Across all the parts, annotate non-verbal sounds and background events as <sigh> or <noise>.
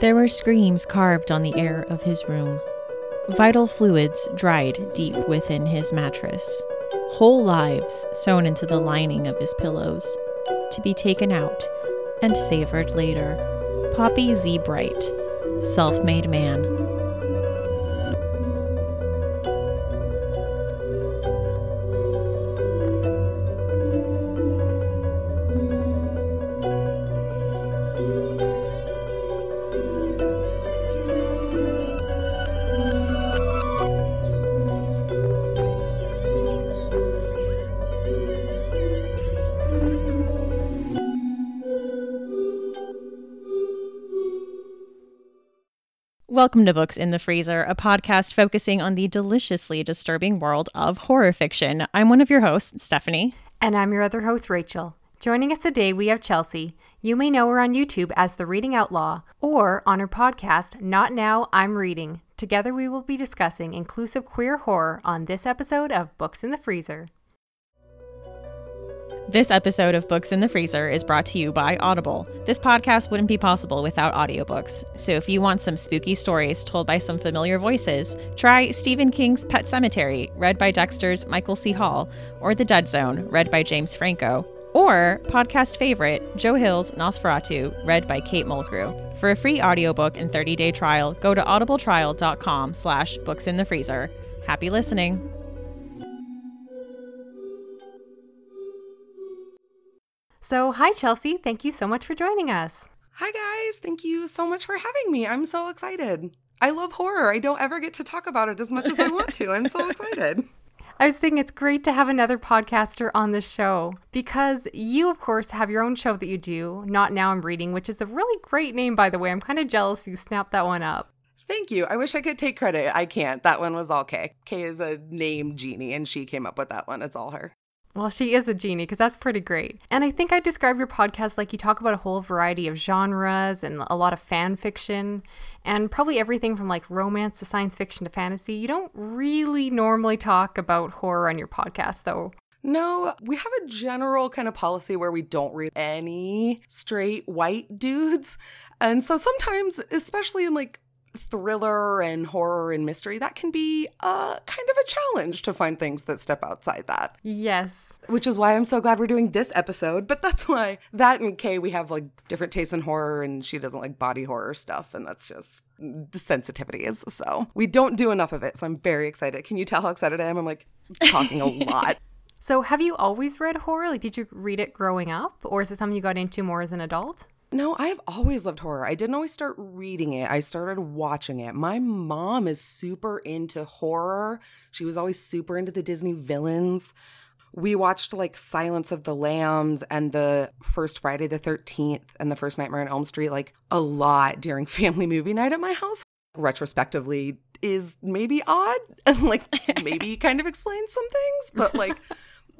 There were screams carved on the air of his room. Vital fluids dried deep within his mattress. Whole lives sewn into the lining of his pillows, to be taken out and savored later. Poppy Z. Brite, self made man. Welcome to Books in the Freezer, a podcast focusing on the deliciously disturbing world of horror fiction. I'm one of your hosts, Stephanie. And I'm your other host, Rachel. Joining us today, we have Chelsea. You may know her on YouTube as The Reading Outlaw or on her podcast, Not Now, I'm Reading. Together, we will be discussing inclusive queer horror on this episode of Books in the Freezer. This episode of Books in the Freezer is brought to you by Audible. This podcast wouldn't be possible without audiobooks. So if you want some spooky stories told by some familiar voices, try Stephen King's Pet Sematary, read by Dexter's Michael C. Hall, or The Dead Zone, read by James Franco, or podcast favorite Joe Hill's NOS4A2, read by Kate Mulgrew. For a free audiobook and 30-day trial, go to audibletrial.com slash books in the freezer. Happy listening. So, hi, Chelsea. Thank you so much for joining us. Hi, guys. Thank you so much for having me. I'm so excited. I love horror. I don't ever get to talk about it as much as I want to. I'm so <laughs> excited. I was thinking it's great to have another podcaster on the show because you, of course, have your own show that you do, Not Now I'm Reading, which is a really great name, by the way. I'm kind of jealous you snapped that one up. Thank you. I wish I could take credit. I can't. That one was all Kay. Kay is a name genie, and she came up with that one. It's all her. Well, she is a genie because that's pretty great. And I think I describe your podcast like you talk about a whole variety of genres and a lot of fan fiction and probably everything from like romance to science fiction to fantasy. You don't really normally talk about horror on your podcast, though. No, we have a general kind of policy where we don't read any straight white dudes. And so sometimes, especially in like thriller and horror and mystery, that can be uh, kind of a challenge to find things that step outside that. Yes. Which is why I'm so glad we're doing this episode. But that's why that and Kay, we have like different tastes in horror, and she doesn't like body horror stuff. And that's just sensitivities. So we don't do enough of it. So I'm very excited. Can you tell how excited I am? I'm like talking a <laughs> lot. So have you always read horror? Like, did you read it growing up, or is it something you got into more as an adult? No, I've always loved horror. I didn't always start reading it. I started watching it. My mom is super into horror. She was always super into the Disney villains. We watched like Silence of the Lambs and the first Friday the 13th and the first Nightmare on Elm Street like a lot during <laughs> family movie night at my house. Retrospectively is maybe odd and like <laughs> maybe kind of explains some things, but like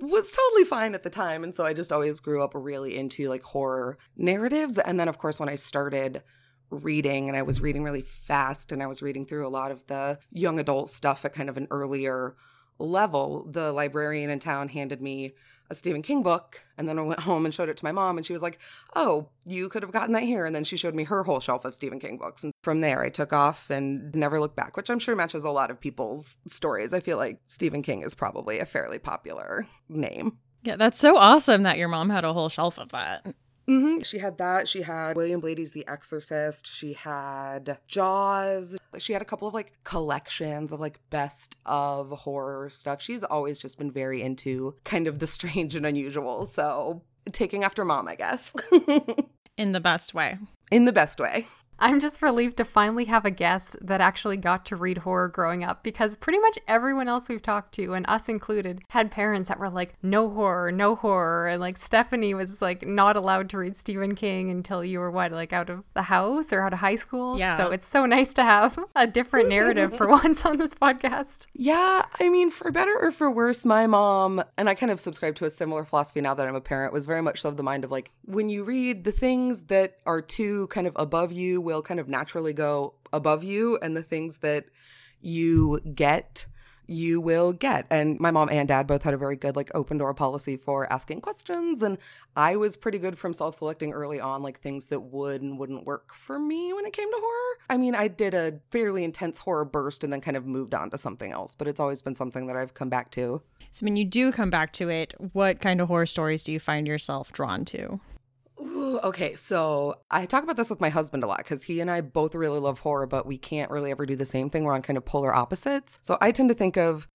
was totally fine at the time. And so I just always grew up really into like horror narratives. And then, of course, when I started reading and I was reading really fast and I was reading through a lot of the young adult stuff at kind of an earlier level, the librarian in town handed me a Stephen King book. And then I went <laughs> home and showed it to my mom, and she was like, Oh, you could have gotten that here. And then she showed me her whole shelf of Stephen King books. And from there, I took off and never looked back, which I'm sure matches a lot of people's stories. I feel like Stephen King is probably a fairly popular name. Yeah, that's so awesome that your mom had a whole shelf of that. Mm-hmm. She had that. She had William Blatty's The Exorcist. She had Jaws. She had a couple of like collections of like best of horror stuff. She's always just been very into kind of the <laughs> strange and unusual. So taking after mom, I guess. <laughs> In the best way. In the best way. I'm just relieved to finally have a guest that actually got to read horror growing up because pretty much everyone else we've talked to, and us included, had parents that were like, no horror, no horror. And like Stephanie was like not allowed to read Stephen King until you were what, like out of the house or out of high school? Yeah. So it's so nice to have a different narrative for <laughs> once on this podcast. Yeah. I mean, for better or for worse, my mom, and I kind of subscribe to a similar philosophy now that I'm a parent, was very much of the mind of like, when you read the things that are too kind of above you, will kind of naturally go above you and the things that you get you will get. And my mom and dad both had a very good, like, open door policy for asking questions. And I was pretty good from self selecting early on, like, things that would and wouldn't work for me when it came to horror. I mean, I did a fairly intense horror burst and then kind of moved on to something else, but it's always been something that I've come back to. So when you do come back to it, what kind of horror stories do you find yourself drawn to? Ooh, okay, so I talk about this with my husband a lot because he and I both really love horror, but we can't really ever do the same thing. We're on kind of polar opposites. So I tend to think of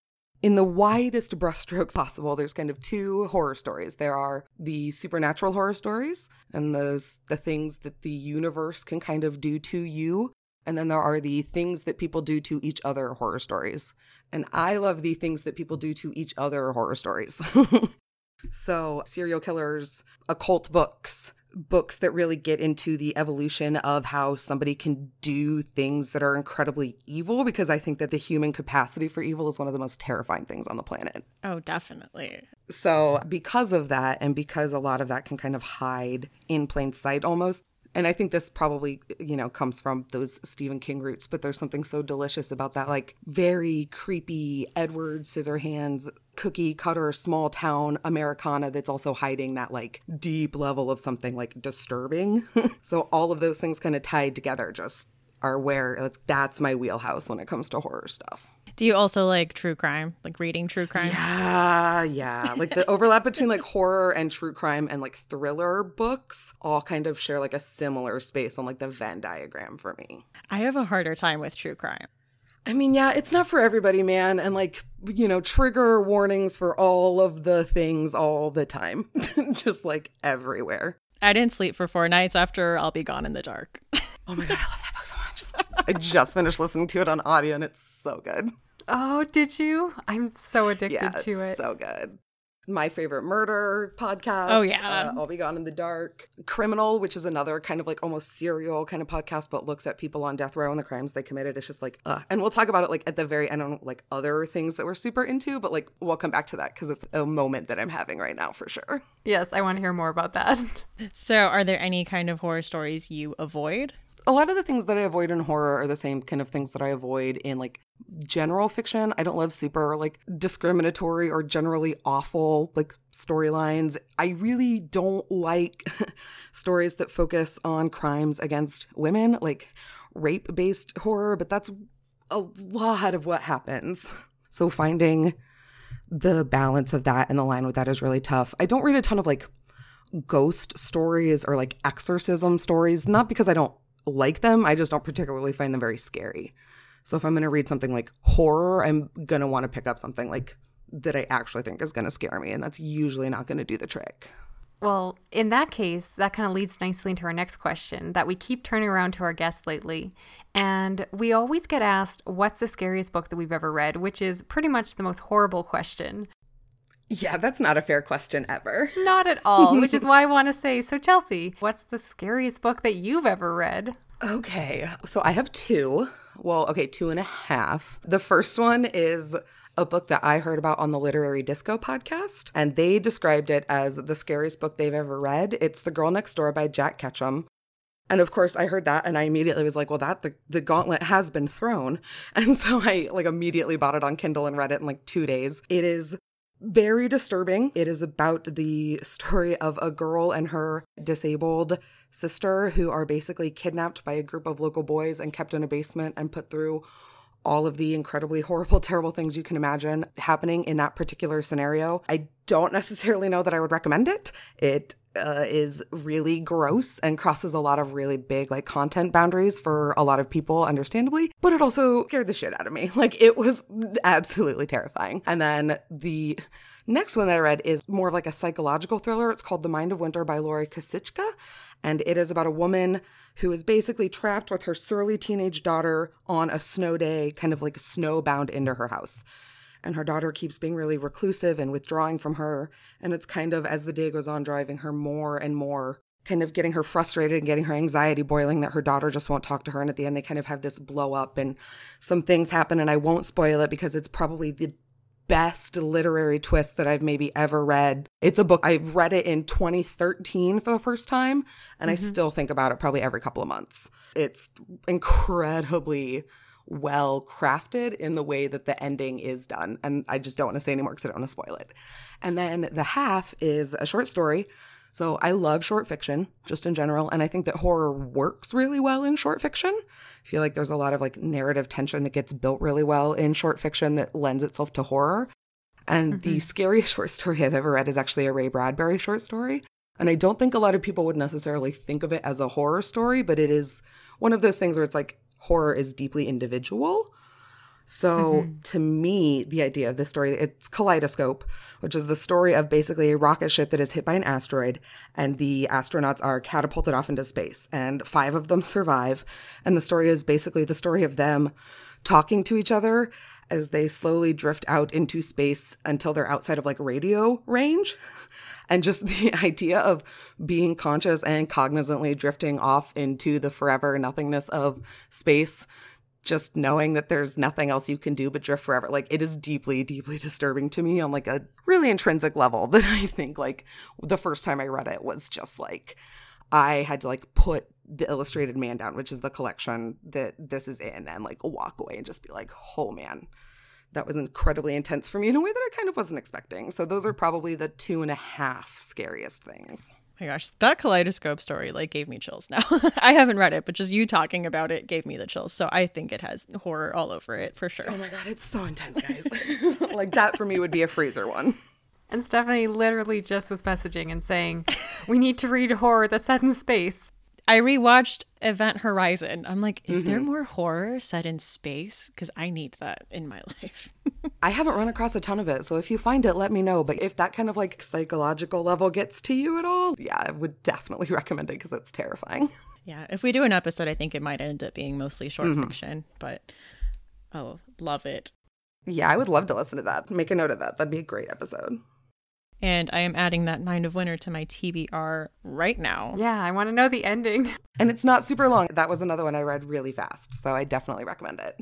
in the widest brushstrokes <laughs> possible, there's kind of two horror stories. There are the supernatural horror stories and those the things that the universe can kind of do to you. And then there are the things that people do to each other horror stories. And I love the things that people do to each other horror stories. <laughs> So, serial killers, occult books, books that really get into the evolution of how somebody can do things that are incredibly evil because I think that the human capacity for evil is one of the most terrifying things on the planet. Oh, definitely. So, because of that, and because a lot of that can kind of hide in plain sight almost, and I think this probably, you know, comes from those Stephen King roots, but there's something so delicious about that, like very creepy Edward Scissorhands cookie cutter small town Americana that's also hiding that like deep level of something like disturbing. <laughs> so all of those things kind of tied together just are where that's my wheelhouse when it comes to horror stuff. Do you also like true crime, like reading true crime? Yeah, yeah. Like the overlap between like horror and true crime and like thriller books all kind of share like a similar space on like the Venn diagram for me. I have a harder time with true crime. I mean, yeah, it's not for everybody, man. And like, you know, trigger warnings for all of the things all the time, <laughs> just like everywhere. I didn't sleep for four nights after I'll Be Gone in the Dark. oh my God, I love that book so much. I just finished listening to it on audio and it's so good. Oh, did you? I'm so addicted yeah, to it. It's so good. My favorite murder podcast. Oh yeah, uh, I'll be gone in the dark. Criminal, which is another kind of like almost serial kind of podcast, but looks at people on death row and the crimes they committed. It's just like, uh, and we'll talk about it like at the very end on like other things that we're super into, but like we'll come back to that because it's a moment that I'm having right now for sure. Yes, I want to hear more about that. <laughs> So, are there any kind of horror stories you avoid? A lot of the things that I avoid in horror are the same kind of things that I avoid in like general fiction. I don't love super like discriminatory or generally awful like storylines. I really don't like <laughs> stories that focus on crimes against women, like rape based horror, but that's a lot of what happens. So finding the balance of that and the line with that is really tough. I don't read a ton of like ghost stories or like exorcism stories, not because I don't like them. I just don't particularly find them very scary. So if I'm going to read something like horror, I'm going to want to pick up something like that I actually think is going to scare me. And that's usually not going to do the trick. Well, in that case, that kind of leads nicely into our next question that we keep turning around to our guests lately. And we always get asked, What's the scariest book that we've ever read? Which is pretty much the most horrible question. Yeah, that's not a fair question ever. Not at all, which is <laughs> why I want to say so, Chelsea, what's the scariest book that you've ever read? Okay, so I have two. Well, okay, two and a half. The first one is a book that I heard about on the Literary Disco podcast, and they described it as the scariest book they've ever read. It's The Girl Next Door by Jack Ketchum. And of course, I heard that and I immediately was like, well, that the, the gauntlet has been thrown. <laughs> And so I like immediately bought it on Kindle and read it in like two days. It is very disturbing. It is about the story of a girl and her disabled sister who are basically kidnapped by a group of local boys and kept in a basement and put through all of the incredibly <laughs> horrible, terrible things you can imagine happening in that particular scenario. I don't necessarily know that I would recommend it. It uh, is really gross and crosses a lot of really big like content boundaries for a lot of people understandably but it also scared the shit out of me. <laughs> Like it was absolutely terrifying. And then the next one that i read is more of like a psychological thriller. It's called the mind of winter by Laura Kasischke and it is about a woman who is basically trapped with her surly teenage daughter on a snow day kind of like snowbound into her house and her daughter keeps being really reclusive and withdrawing from her. And it's kind of, as the day goes on, driving her more and more, kind of getting her frustrated and getting her anxiety boiling that her daughter just won't talk to her. And at the end, they kind of have this blow up and some things happen. And I won't spoil it because it's probably the best literary twist that I've maybe ever read. It's a book, I read it in 2013 for the first time, and mm-hmm. I still think about it probably every couple of months. It's incredibly well crafted in the way that the ending is done. And I just don't want to say anymore because I don't want to spoil it. And then the half is a short story. So I love short fiction just in general. And I think that horror works really well in short fiction. I feel like there's a lot of like narrative tension that gets built really well in short fiction that lends itself to horror. And mm-hmm. the scariest <laughs> short story I've ever read is actually a Ray Bradbury short story. And I don't think a lot of people would necessarily think of it as a horror story, but it is one of those things where it's like horror is deeply individual. So mm-hmm. to me, the idea of this story, it's Kaleidoscope, which is the story of basically a rocket ship that is hit by an asteroid and the astronauts are catapulted off into space and five of them <laughs> survive. And the story is basically the story of them talking to each other as they slowly drift out into space until they're outside of like radio range. And just <laughs> the idea of being conscious and cognizantly drifting off into the forever nothingness of space, just knowing that there's nothing else you can do but drift forever. Like it is deeply, deeply disturbing to me on like a really intrinsic level <laughs> that I think like the first time I read it was just like I had to like put the illustrated man down, which is the collection that this is in, and like walk away and just be like, oh man, that was incredibly intense for me in a way that I kind of wasn't expecting. So those are probably the two and a half scariest things. Oh my gosh, that kaleidoscope story like gave me chills now. <laughs> I haven't read it, but just you talking about it gave me the chills. So I think it has horror all over it for sure. Oh my god, it's so intense, guys. <laughs> like that for me would be a freezer one. And Stephanie literally just was messaging and saying, "We need to read horror that's set in space." I rewatched Event Horizon. I'm like, is mm-hmm. there more horror set in space? Because I need that in my <laughs> life. I haven't run across a ton of it. So if you find it, let me know. But if that kind of like psychological level gets to you at all, yeah, I would definitely <laughs> recommend it because it's terrifying. <laughs> Yeah. If we do an episode, I think it might end up being mostly short mm-hmm. fiction. But oh, love it. Yeah, I would love to listen to that. Make a note of that. That'd be a great episode. And I am adding that Mind of Winter to my TBR right now. Yeah, I want to know the ending. And it's not super long. That was another one I read really fast. So I definitely recommend it.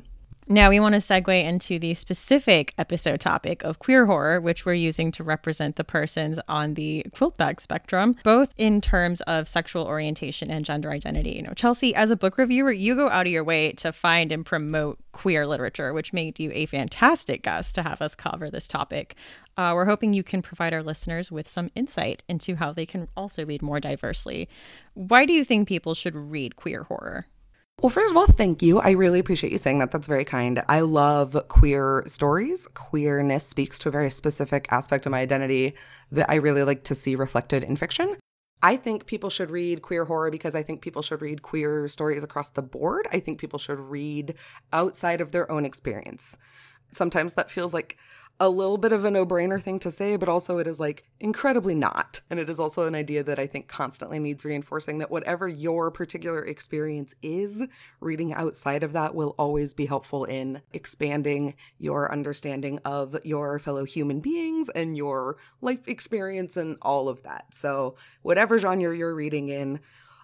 Now we want to segue into the specific episode topic of queer horror, which we're using to represent the persons on the QUILTBAG spectrum, both in terms of sexual orientation and gender identity. You know, Chelsea, as a book reviewer, you go out of your way to find and promote queer literature, which made you a fantastic guest to have us cover this topic. Uh, we're hoping you can provide our listeners with some insight into how they can also read more diversely. Why do you think people should read queer horror? Well, first of all, thank you. I really appreciate you saying that. That's very kind. I love queer stories. Queerness speaks to a very specific aspect of my identity that I really like to see reflected in fiction. I think people should read queer horror because I think people should read queer stories across the board. I think people should read outside of their own experience. Sometimes that feels like a little bit of a no brainer thing to say, but also it is like incredibly not. And it is also an idea that I think constantly needs reinforcing that whatever your particular experience is, reading outside of that will always be helpful in expanding your understanding of your fellow human beings and your life experience and all of that. So, whatever genre you're reading in,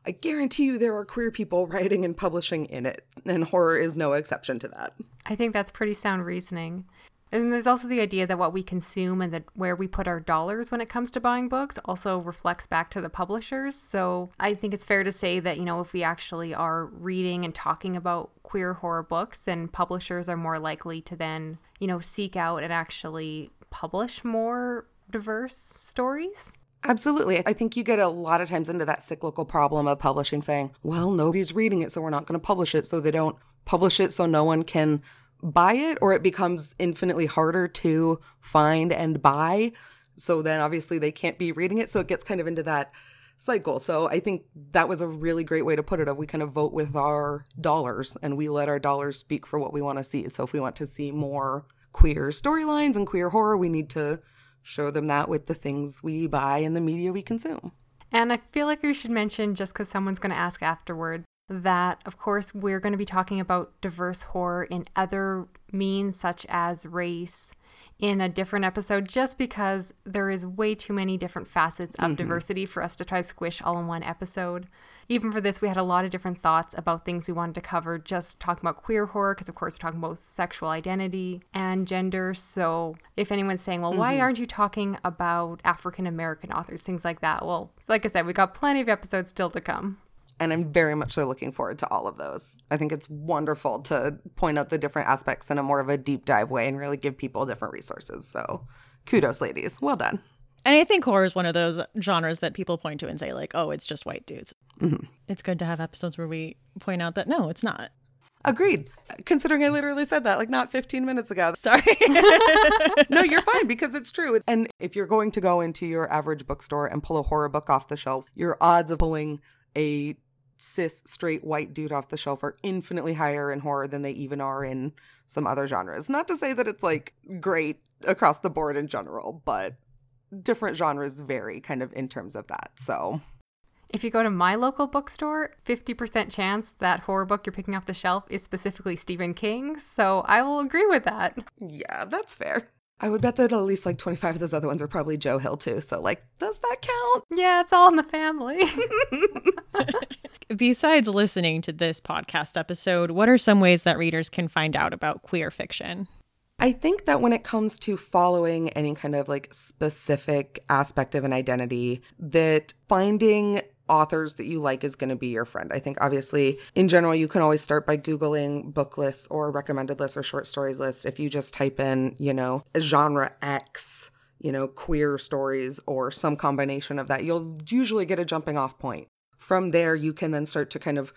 I guarantee you there are queer people <laughs> writing and publishing in it, and horror is no exception to that. I think that's pretty sound reasoning. And there's also the idea that what we consume and that where we put our dollars when it comes to buying books also reflects back to the publishers. So I think it's fair to say that, you know, if we actually are reading and talking about queer horror books, then publishers are more likely to then, you know, seek out and actually publish more diverse stories. Absolutely. I think you get a lot of times into that cyclical problem of publishing saying, well, nobody's reading it, so we're not going to publish it. So they don't publish it so no one can buy it or it becomes infinitely harder to find and buy. So then obviously they can't be reading it. So it gets kind of into that cycle. So I think that was a really great way to put it. We kind of vote with our dollars and we let our dollars speak for what we want to see. So if we want to see more queer storylines and queer horror, we need to show them that with the things we buy and the media we consume. And I feel like we should mention, just because someone's going to ask afterward, that, of course, we're going to be talking about diverse horror in other means, such as race, in a different episode, just because there is way too many different facets of mm-hmm. diversity for us to try to squish all in one episode. Even for this, we had a lot of different thoughts about things we wanted to cover, just talking about queer horror, because of course, we're talking about sexual identity and gender. So, if anyone's saying, well, mm-hmm. why aren't you talking about African American authors, things like that? Well, like I said, we got plenty of episodes still to come. And I'm very much so looking forward to all of those. I think it's wonderful to point out the different aspects in a more of a deep dive way and really give people different resources. So kudos, ladies. Well done. And I think horror is one of those genres that people point to and say, like, oh, it's just white dudes. Mm-hmm. It's good to have episodes where we point out that no, it's not. Agreed. Considering I literally said that like not 15 minutes ago. Sorry. <laughs> no, you're fine because it's true. And if you're going to go into your average bookstore and pull a horror book off the shelf, your odds of pulling a cis straight white dude off the shelf are infinitely higher in horror than they even are in some other genres. Not to say that it's like great across the board in general, but different genres vary kind of in terms of that. So if you go to my local bookstore, 50% chance that horror book you're picking off the shelf is specifically Stephen King. So I will agree with that. Yeah, that's fair. I would bet that at least like 25 of those other ones are probably Joe Hill too. So, like, does that count? Yeah, it's all in the family. <laughs> <laughs> Besides listening to this podcast episode, what are some ways that readers can find out about queer fiction? I think that when it comes to following any kind of like specific aspect of an identity, that finding authors that you like is going to be your friend. I think obviously in general you can always start by googling book lists or recommended lists or short stories lists if you just type in, you know, genre X, you know, queer stories or some combination of that, you'll usually get a jumping off point. From there you can then start to kind of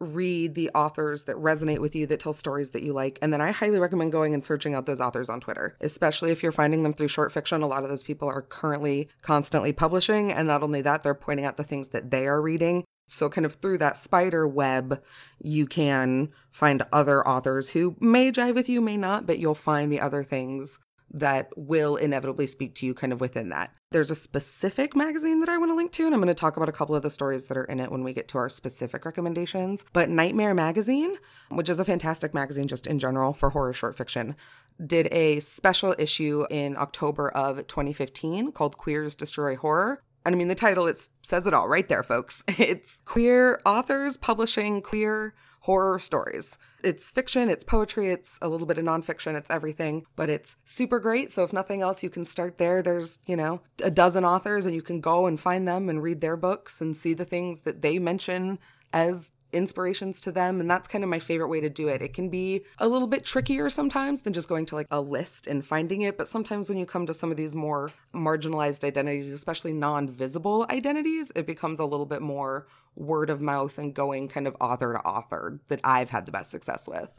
read the authors that resonate with you that tell stories that you like. And then i highly recommend going and searching out those authors on twitter especially if you're finding them through short fiction. A lot of those people are currently constantly publishing. And not only that they're pointing out the things that they are reading. So kind of through that spider web you can find other authors who may jive with you may not but you'll find the other things that will inevitably speak to you kind of within that. There's a specific magazine that I want to link to, and I'm going to talk about a couple of the stories that are in it when we get to our specific recommendations. But Nightmare Magazine, which is a fantastic magazine just in general for horror short fiction, did a special issue in October of 2015 called Queers Destroy Horror. And I mean, the title, it says it all right there, folks. <laughs> It's queer authors publishing queer horror stories. It's fiction, it's poetry, it's a little bit of nonfiction, it's everything, but it's super great. So if nothing else, you can start there. There's, you know, a dozen authors and you can go and find them and read their books and see the things that they mention as inspirations to them. And that's kind of my favorite way to do it. It can be a little bit trickier sometimes than just going to like a list and finding it. But sometimes when you come to some of these more marginalized identities, especially non visible identities, it becomes a little bit more word of mouth and going kind of author to author that I've had the best success with.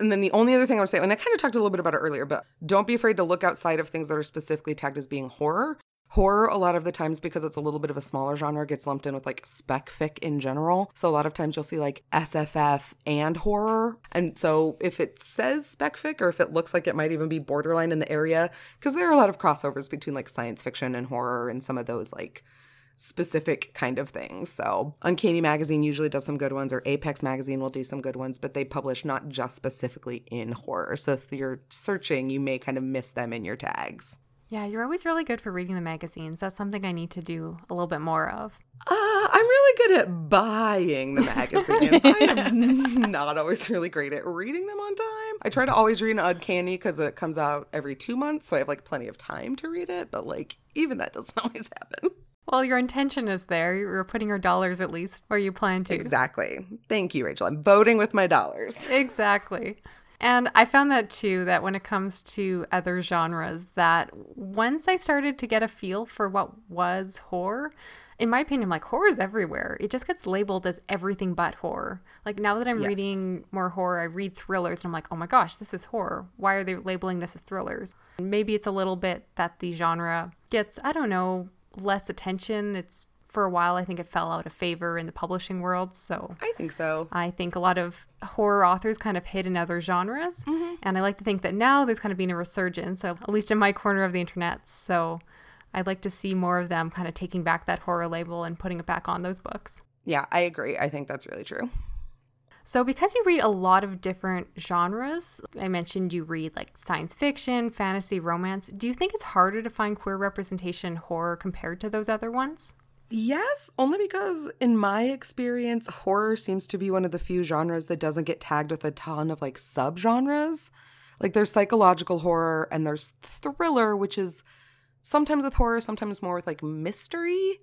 And then the only other thing I would say, and I kind of talked a little bit about it earlier, but don't be afraid to look outside of things that are specifically tagged as being horror Horror, a lot of the times, because it's a little bit of a smaller genre, gets lumped in with like spec fic in general. So a lot of times you'll see like SFF and horror. And so if it says spec fic or if it looks like it might even be borderline in the area, because there are a lot of crossovers between like science fiction and horror and some of those like specific kind of things. So Uncanny Magazine usually does some good ones, or Apex Magazine will do some good ones, but they publish not just specifically in horror. So if you're searching, you may kind of miss them in your tags. Yeah, you're always really good for reading the magazines. That's something I need to do a little bit more of. Uh, I'm really good at buying the magazines. I am <laughs> not always really great at reading them on time. I try to always read an Uncanny because it comes out every two months, so I have like plenty of time to read it. But like, even that doesn't <laughs> always happen. Well, your intention is there. You're putting your dollars at least where you plan to. Exactly. Thank you, Rachel. I'm voting with my dollars. <laughs> Exactly. And I found that too, that when it comes to other genres, that once I started to get a feel for what was horror, in my opinion, like horror is everywhere. It just gets labeled as everything but horror. Like now that I'm yes. reading more horror, I read thrillers and I'm like, oh my gosh, this is horror. Why are they labeling this as thrillers? Maybe it's a little bit that the genre gets, I don't know, less attention. It's for a while, I think it fell out of favor in the publishing world. So I think so. I think a lot of horror authors kind of hid in other genres. Mm-hmm. And I like to think that now there's kind of been a resurgence, so at least in my corner of the internet. So I'd like to see more of them kind of taking back that horror label and putting it back on those books. Yeah, I agree. I think that's really true. So, because you read a lot of different genres, I mentioned you read like science fiction, fantasy, romance. Do you think it's harder to find queer representation in horror compared to those other ones? Yes, only because in my experience, horror seems to be one of the few genres that doesn't get tagged with a ton of like subgenres. Like there's psychological horror and there's thriller, which is sometimes with horror, sometimes more with like mystery.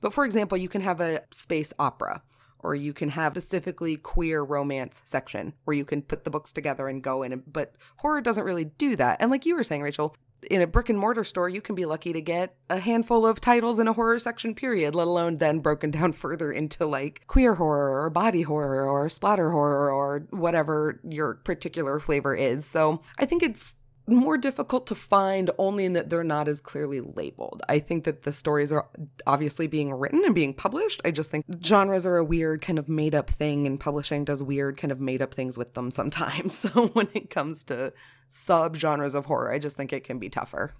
But for example, you can have a space opera or you can have specifically queer romance section where you can put the books together and go in. But horror doesn't really do that. And like you were saying, Rachel, in a brick and mortar store, you can be lucky to get a handful of titles in a horror section, period, let alone then broken <laughs> down further into like queer horror or body horror or splatter horror or whatever your particular flavor is. So I think it's more difficult to find only in that they're not as clearly labeled. I think that the stories are obviously being written and being published. I just think genres are a weird kind of made up thing, and publishing does weird kind of made up things with them sometimes. <laughs> So when it comes to sub genres of horror, I just think it can be tougher.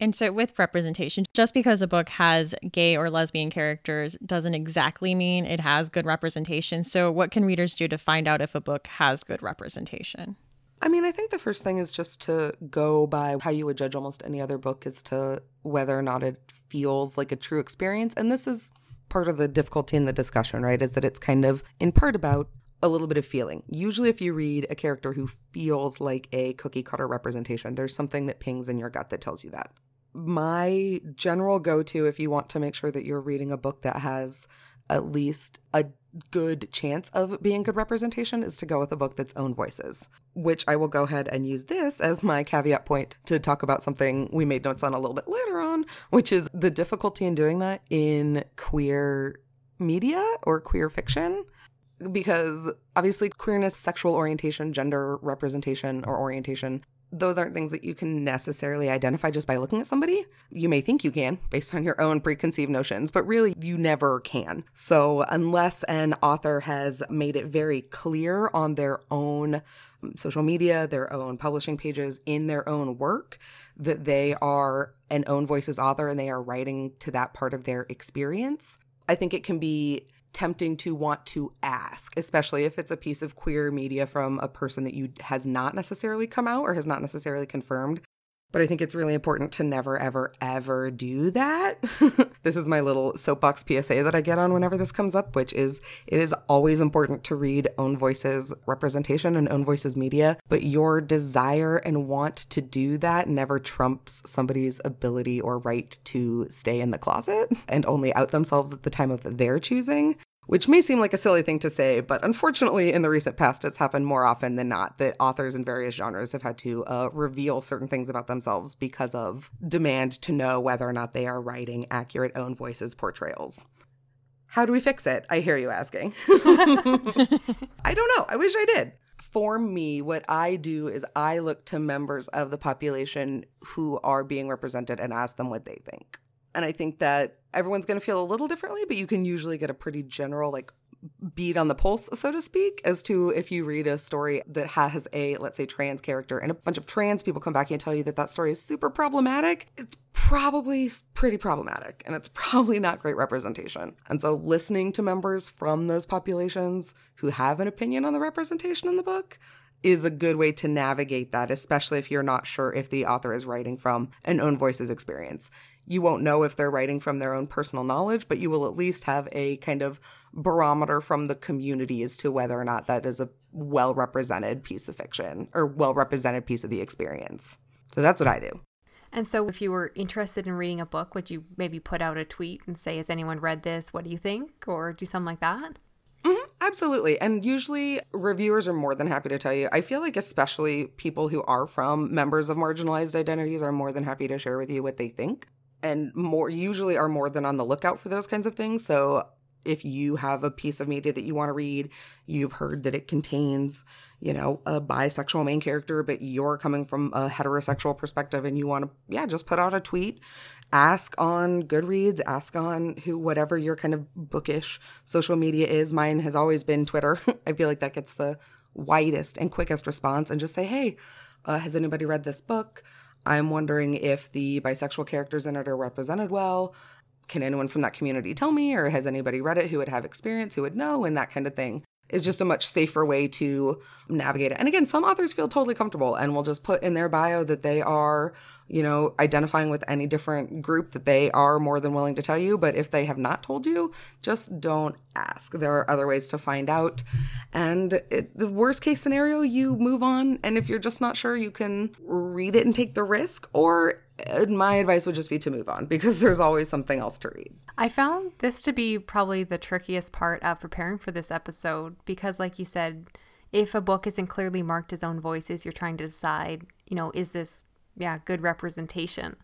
And so, with representation, just because a book has gay or lesbian characters doesn't exactly mean it has good representation. So, what can readers do to find out if a book has good representation? I mean, I think the first thing is just to go by how you would judge almost any other book as to whether or not it feels like a true experience. And this is part of the difficulty in the discussion, right? Is that it's kind of in part about a little bit of feeling. Usually, if you read a character who feels like a cookie cutter representation, there's something that pings in your gut that tells you that. My general go to, if you want to make sure that you're reading a book that has at least a good chance of being good representation is to go with a book that's own voices, which I will go ahead and use this as my caveat point to talk about something we made notes on a little bit later on, which is the difficulty in doing that in queer media or queer fiction. Because obviously, queerness, sexual orientation, gender representation or orientation those aren't things that you can necessarily identify just by looking at somebody. You may think you can based on your own preconceived notions, but really you never can. So, unless an author has made it very clear on their own social media, their own publishing pages, in their own work, that they are an own voices author and they are writing to that part of their experience, I think it can be tempting to want to ask, especially if it's a piece of queer media from a person that you has not necessarily come out or has not necessarily confirmed. But I think it's really important to never, ever, ever do that. <laughs> this is my little soapbox PSA that I get on whenever this comes up, which is it is always important to read own voices representation and own voices media, but your desire and want to do that never trumps somebody's ability or right to stay in the closet and only out themselves at the time of their choosing which may seem like a silly thing to say, but unfortunately, in the recent past, it's happened more often than not that authors in various genres have had to uh, reveal certain things about themselves because of demand to know whether or not they are writing accurate own voices portrayals. How do we fix it? I hear you asking. <laughs> I don't know. I wish I did. For me, what I do is I look to members of the population who are being represented and ask them what they think. And I think that everyone's going to feel a little differently, but you can usually get a pretty general, like, beat on the pulse, so to speak, as to if you read a story that has a, let's say, trans character and a bunch of trans people come back and tell you that that story is super problematic, it's probably pretty problematic and it's <laughs> probably not great representation. And so listening to members from those populations who have an opinion on the representation in the book is a good way to navigate that, especially if you're not sure if the author is writing from an own voices experience. You won't know if they're writing from their own personal knowledge, but you will at least have a kind of barometer from the community as to whether or not that is a well represented piece of fiction or well represented piece of the experience. So that's what I do. And so, if you were interested in reading a book, would you maybe put out a tweet and say, Has anyone read this? What do you think? Or do something like that? Mm-hmm, absolutely. And usually reviewers are more than happy to tell you. I feel like, especially people who are from members of marginalized identities, are more than happy to share with you what they think and more usually are more than on the lookout for those kinds of things. So if you have a piece of media that you want to read, you've heard that it contains, you know, a bisexual main character, but you're coming from a heterosexual perspective and you want to, yeah, just put out a tweet, ask on Goodreads, ask on who, whatever your kind of bookish social media is. Mine has always been Twitter. <laughs> I feel like that gets the widest and quickest response and just say, hey, uh, has anybody read this book? I'm wondering if the bisexual characters in it are represented well. Can anyone from that community tell me, or has anybody read it who would have experience, who would know, and that kind of thing? Is just a much safer way to navigate it. And again, some authors feel totally comfortable and will just put in their bio that they are you know, identifying with any different group that they are more than willing to tell you. But if they have not told you, just don't ask. There are other ways to find out. And it, the worst case scenario, you move on. And if you're just not sure, you can read it and take the risk. Or uh, my advice would just be to move on because <laughs> there's always something else to read. I found this to be probably the trickiest part of preparing for this episode because, like you said, if a book isn't clearly marked as own voices, you're trying to decide, you know, is this, yeah, good representation?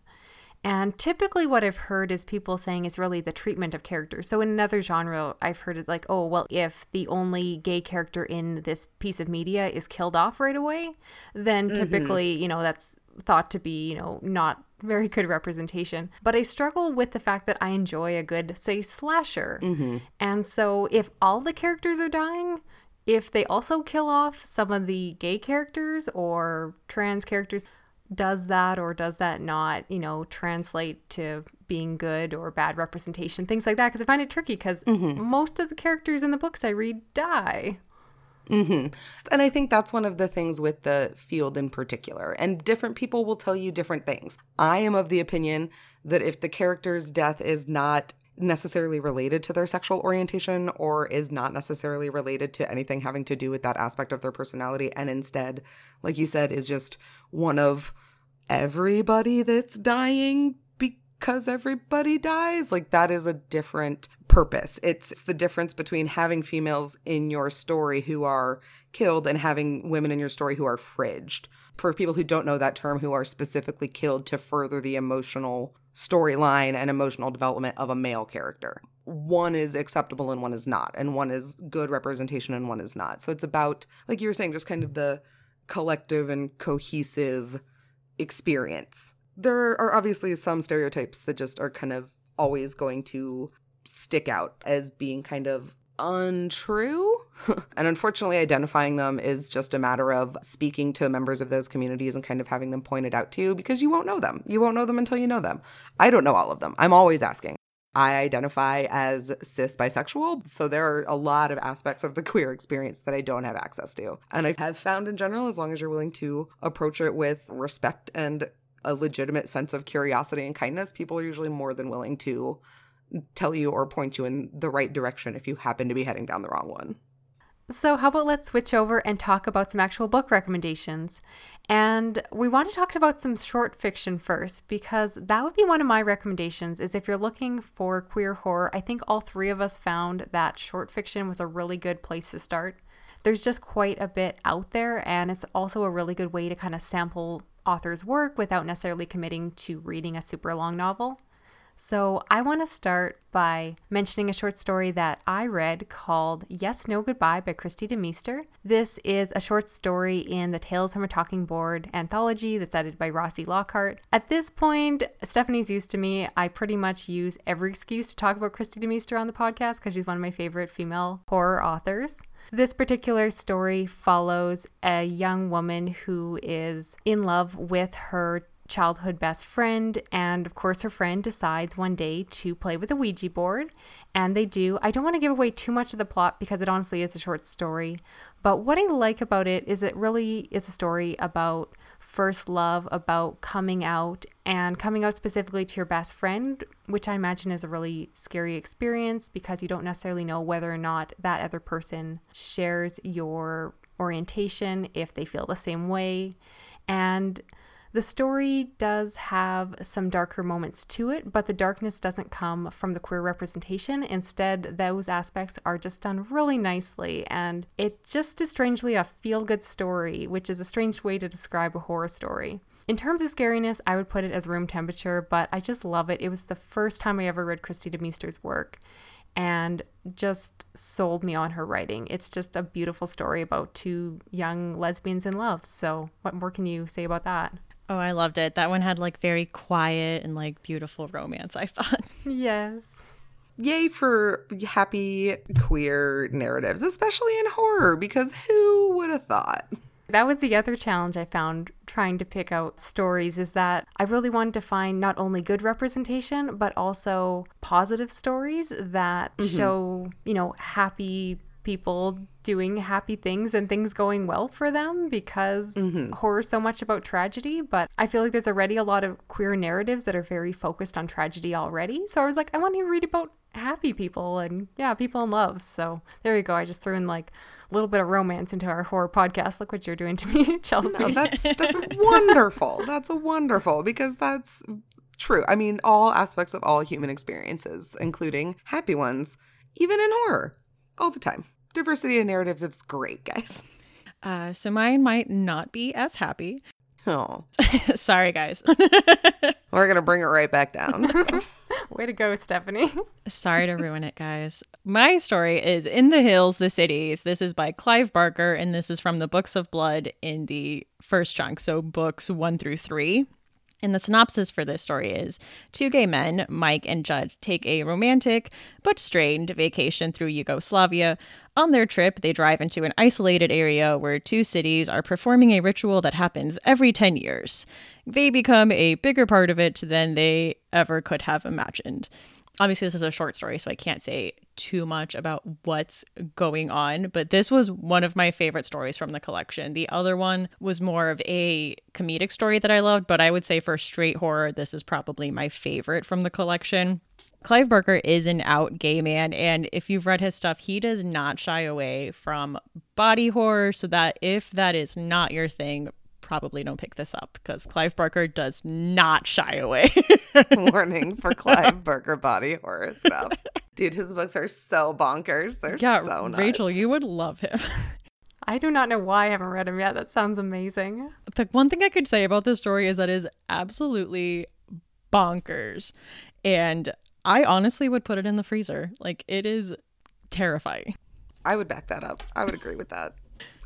And typically, what I've heard is people saying is really the treatment of characters. So, in another genre, I've heard it like, oh, well, if the only gay character in this piece of media is killed off right away, then mm-hmm. typically, mm-hmm. you know, that's thought to be, you know, not very good representation. But I struggle with the fact that I enjoy a good, say, slasher. Mm-hmm. And so, if all the characters are dying, if they also kill off some of the gay characters or trans characters, does that or does that not, you know, translate to being good or bad representation, things like that. Because I find it tricky because mm-hmm. most of the characters in the books I read die. Mm-hmm. And I think that's one of the things with the field in particular. And different people will tell you different things. I am of the opinion that if the character's death is not necessarily related to their sexual orientation or is not necessarily related to anything having to do with that aspect of their personality and instead like you said is just one of everybody that's dying because everybody dies? Like that is a different purpose. It's, it's the difference between having females in your story who are killed and having women in your story who are fridged. For people who don't know that term who are specifically killed to further the emotional storyline and emotional development of a male character. One is acceptable and one is not, and one is good representation and one is not. So it's about, like you were saying, just kind of the collective and cohesive experience. There are obviously some stereotypes that just are kind of always going to stick out as being kind of untrue. <laughs> and unfortunately, identifying them is just a matter of speaking to members of those communities and kind of having them pointed out to you because you won't know them. You won't know them until you know them. I don't know all of them. I'm always asking. I identify as cis bisexual, so there are a lot of aspects of the queer experience that I don't have access to. And I have found in general, as long as you're willing to approach it with respect and a legitimate sense of curiosity and kindness, people are usually more than willing to tell you or point you in the right direction if you happen to be heading down the wrong one. So, how about let's switch over and talk about some actual book recommendations? And we want to talk about some short fiction first because that would be one of my recommendations is if you're looking for queer horror, I think all three of us found that short fiction was a really good place to start. There's just quite a bit out there and it's also a really good way to kind of sample authors' work without necessarily committing to reading a super long novel. So, I want to start by mentioning a short story that I read called Yes, No, Goodbye by Kristi DeMeester. This is a short story in the Tales from a Talking Board anthology that's edited by Rossi Lockhart. At this point, Stephanie's used to me. I pretty much use every excuse to talk about Kristi DeMeester on the podcast because she's one of my favorite female horror authors. This particular story follows a young woman who is in love with her childhood best friend. And of course, her friend decides one day to play with a Ouija board. And they do. I don't want to give away too much of the plot because it honestly is a short story. But what I like about it is it really is a story about first love, about coming out, and coming out specifically to your best friend, which I imagine is a really scary experience because you don't necessarily know whether or not that other person shares your orientation, if they feel the same way. And the story does have some darker moments to it, but the darkness doesn't come from the queer representation. Instead, those aspects are just done really nicely, and it just is strangely a feel good story, which is a strange way to describe a horror story. In terms of scariness, I would put it as room temperature, but I just love it. It was the first time I ever read Kristi DeMeester's work and just sold me on her writing. It's just a beautiful story about two young lesbians in love. So, what more can you say about that? Oh, I loved it. That one had like very quiet and like beautiful romance, I thought. <laughs> Yes. Yay for happy queer narratives, especially in horror, because who would have thought? That was the other challenge I found trying to pick out stories is that I really wanted to find not only good representation, but also positive stories that mm-hmm. show, you know, happy people doing happy things and things going well for them because mm-hmm. horror's so much about tragedy. But I feel like there's already a lot of queer narratives that are very focused on tragedy already. So I was like, I want to read about happy people and yeah, people in love. So there you go. I just threw in like a little bit of romance into our horror podcast. Look what you're doing to me, <laughs> Chelsea. No, that's <laughs> that's wonderful. That's a wonderful because that's true. I mean, all aspects of all human experiences, including happy ones, even in horror, all the time. Diversity in narratives is great, guys. Uh, so mine might not be as happy. Oh, <laughs> Sorry, guys. <laughs> we're gonna bring it right back down. <laughs> Way to go, Stephanie. Sorry to ruin it, guys. My story is In the Hills, the Cities. This is by Clive Barker, and this is from the Books of Blood in the first chunk, so books one through three. And the synopsis for this story is two gay men, Mike and Judd, take a romantic but strained vacation through Yugoslavia. On their trip, they drive into an isolated area where two cities are performing a ritual that happens every 10 years. They become a bigger part of it than they ever could have imagined. Obviously, this is a short story, so I can't say too much about what's going on, but this was one of my favorite stories from the collection. The other one was more of a comedic story that I loved, but I would say for straight horror, this is probably my favorite from the collection. Clive Barker is an out gay man, and if you've read his stuff, he does not shy away from body horror. So that if that is not your thing, probably don't pick this up because Clive Barker does not shy away. <laughs> Warning for <laughs> Clive Barker body horror stuff. Dude, his books are so bonkers. They're yeah, so nuts. Rachel, you would love him. I do not know why I haven't read him yet. That sounds amazing. the one thing I could say about this story is that it is absolutely bonkers. And I honestly would put it in the freezer. Like it is terrifying. I would back that up. I would agree with that.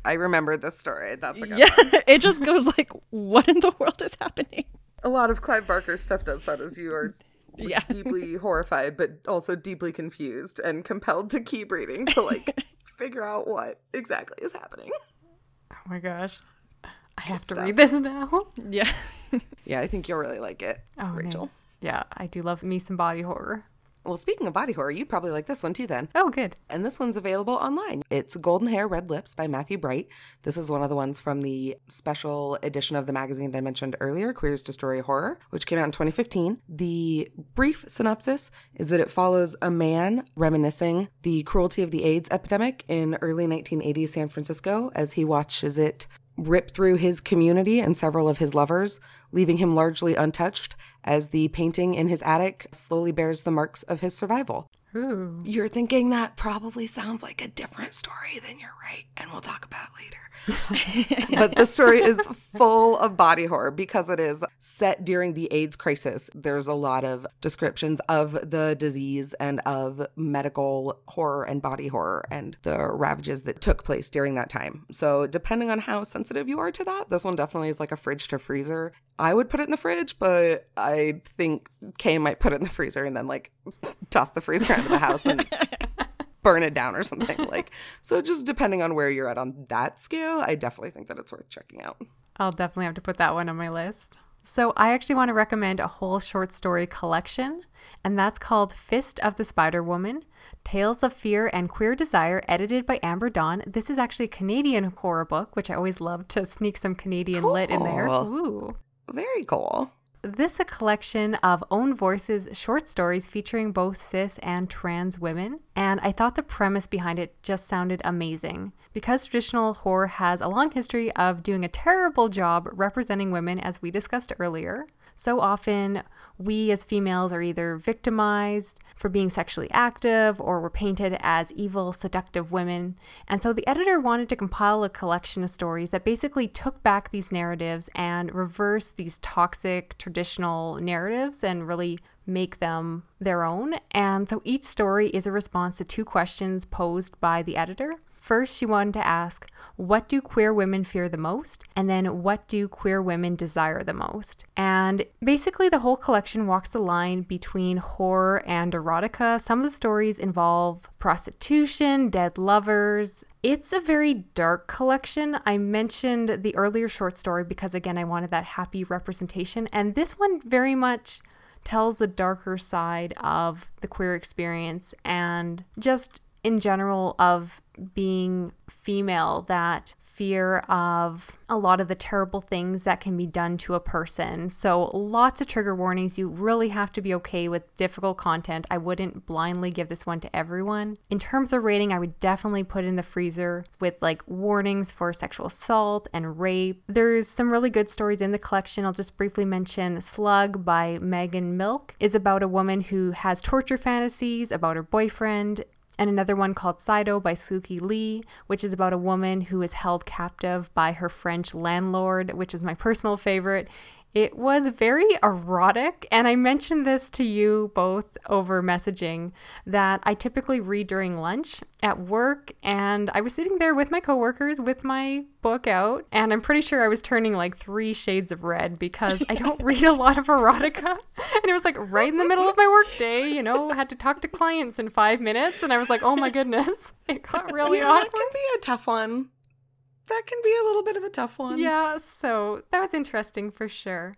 I remember this story. That's a good Yeah, one. <laughs> it just goes like, what in the world is happening? A lot of Clive Barker stuff does that as you are Yeah. deeply <laughs> horrified, but also deeply confused and compelled to keep reading to like <laughs> figure out what exactly is happening. Oh my gosh. I have to stuff. read this now. Yeah. Yeah, I think you'll really like it, Oh, Rachel. nice. Yeah, I do love me some body horror. Well, speaking of body horror, you'd probably like this one too then. Oh, good. And this one's available online. It's Golden Hair, Red Lips by Matthew Bright. This is one of the ones from the special edition of the magazine I mentioned earlier, Queers Destroy Horror, which came out in 2015. The brief synopsis is that it follows a man reminiscing the cruelty of the AIDS epidemic in early 1980s San Francisco as he watches it rip through his community and several of his lovers, leaving him largely untouched as the painting in his attic slowly bears the marks of his survival. Ooh. You're thinking that probably sounds like a different story than you're right, and we'll talk about it later. <laughs> but the story is full of body horror because it is set during the AIDS crisis. There's a lot of descriptions of the disease and of medical horror and body horror and the ravages that took place during that time. So, depending on how sensitive you are to that, this one definitely is like a fridge to freezer. I would put it in the fridge, but I think Kay might put it in the freezer and then like <laughs> toss the freezer of the house and burn it down or something like so just depending on where you're at on that scale i definitely think that it's worth checking out I'll definitely have to put that one on my list. So, I actually want to recommend a whole short story collection, and that's called Fist of the Spider Woman Tales of Fear and Queer Desire, edited by Amber Dawn. This is actually a Canadian horror book, which I always love to sneak some Canadian lit in there. Ooh. very cool This a collection of own voices short stories featuring both cis and trans women, and I thought the premise behind it just sounded amazing. Because traditional horror has a long history of doing a terrible job representing women, as we discussed earlier, so often we as females are either victimized for being sexually active or we're painted as evil, seductive women. And so the editor wanted to compile a collection of stories that basically took back these narratives and reverse these toxic traditional narratives and really make them their own. And so each story is a response to two questions posed by the editor. First, she wanted to ask, what do queer women fear the most? And then, what do queer women desire the most? And basically, the whole collection walks the line between horror and erotica. Some of the stories involve prostitution, dead lovers. It's a very dark collection. I mentioned the earlier short story because, again, I wanted that happy representation. And this one very much tells the darker side of the queer experience and just in general of being female that fear of a lot of the terrible things that can be done to a person. So, lots of trigger warnings. You really have to be okay with difficult content. I wouldn't blindly give this one to everyone. In terms of rating, I would definitely put in the freezer with like warnings for sexual assault and rape. There's some really good stories in the collection. I'll just briefly mention Slug by Megan Milk is about a woman who has torture fantasies about her boyfriend and another one called Saido by Suki Lee, which is about a woman who is held captive by her French landlord, which is my personal favorite. It was very erotic, and I mentioned this to you both over messaging that I typically read during lunch at work, and I was sitting there with my coworkers with my book out, and I'm pretty sure I was turning like three shades of red because I don't <laughs> read a lot of erotica, and it was like right in the middle of my workday, you know, had to talk to clients in five minutes, and I was like, oh my goodness, <laughs> it got really yeah, awkward. That can be a tough one that can be a little bit of a tough one. Yeah, so that was interesting for sure.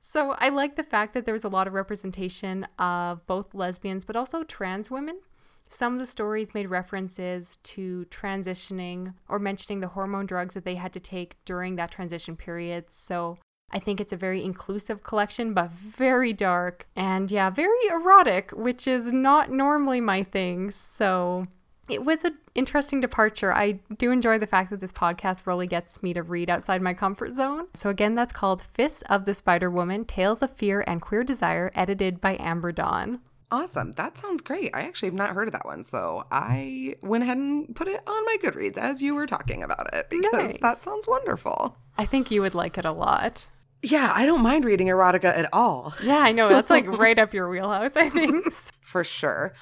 So I like the fact that there was a lot of representation of both lesbians but also trans women. Some of the stories made references to transitioning or mentioning the hormone drugs that they had to take during that transition period. So I think it's a very inclusive collection, but very dark and, yeah, very erotic, which is not normally my thing. So it was an interesting departure. I do enjoy the fact that this podcast really gets me to read outside my comfort zone. So, again, that's called Fists of the Spider Woman Tales of Fear and Queer Desire, edited by Amber Dawn. Awesome. That sounds great. I actually have not heard of that one. So I went ahead and put it on my Goodreads as you were talking about it because nice. that sounds wonderful. I think you would like it a lot. Yeah, I don't mind reading erotica at all. Yeah, I know. That's like <laughs> right up your wheelhouse, I think. For sure.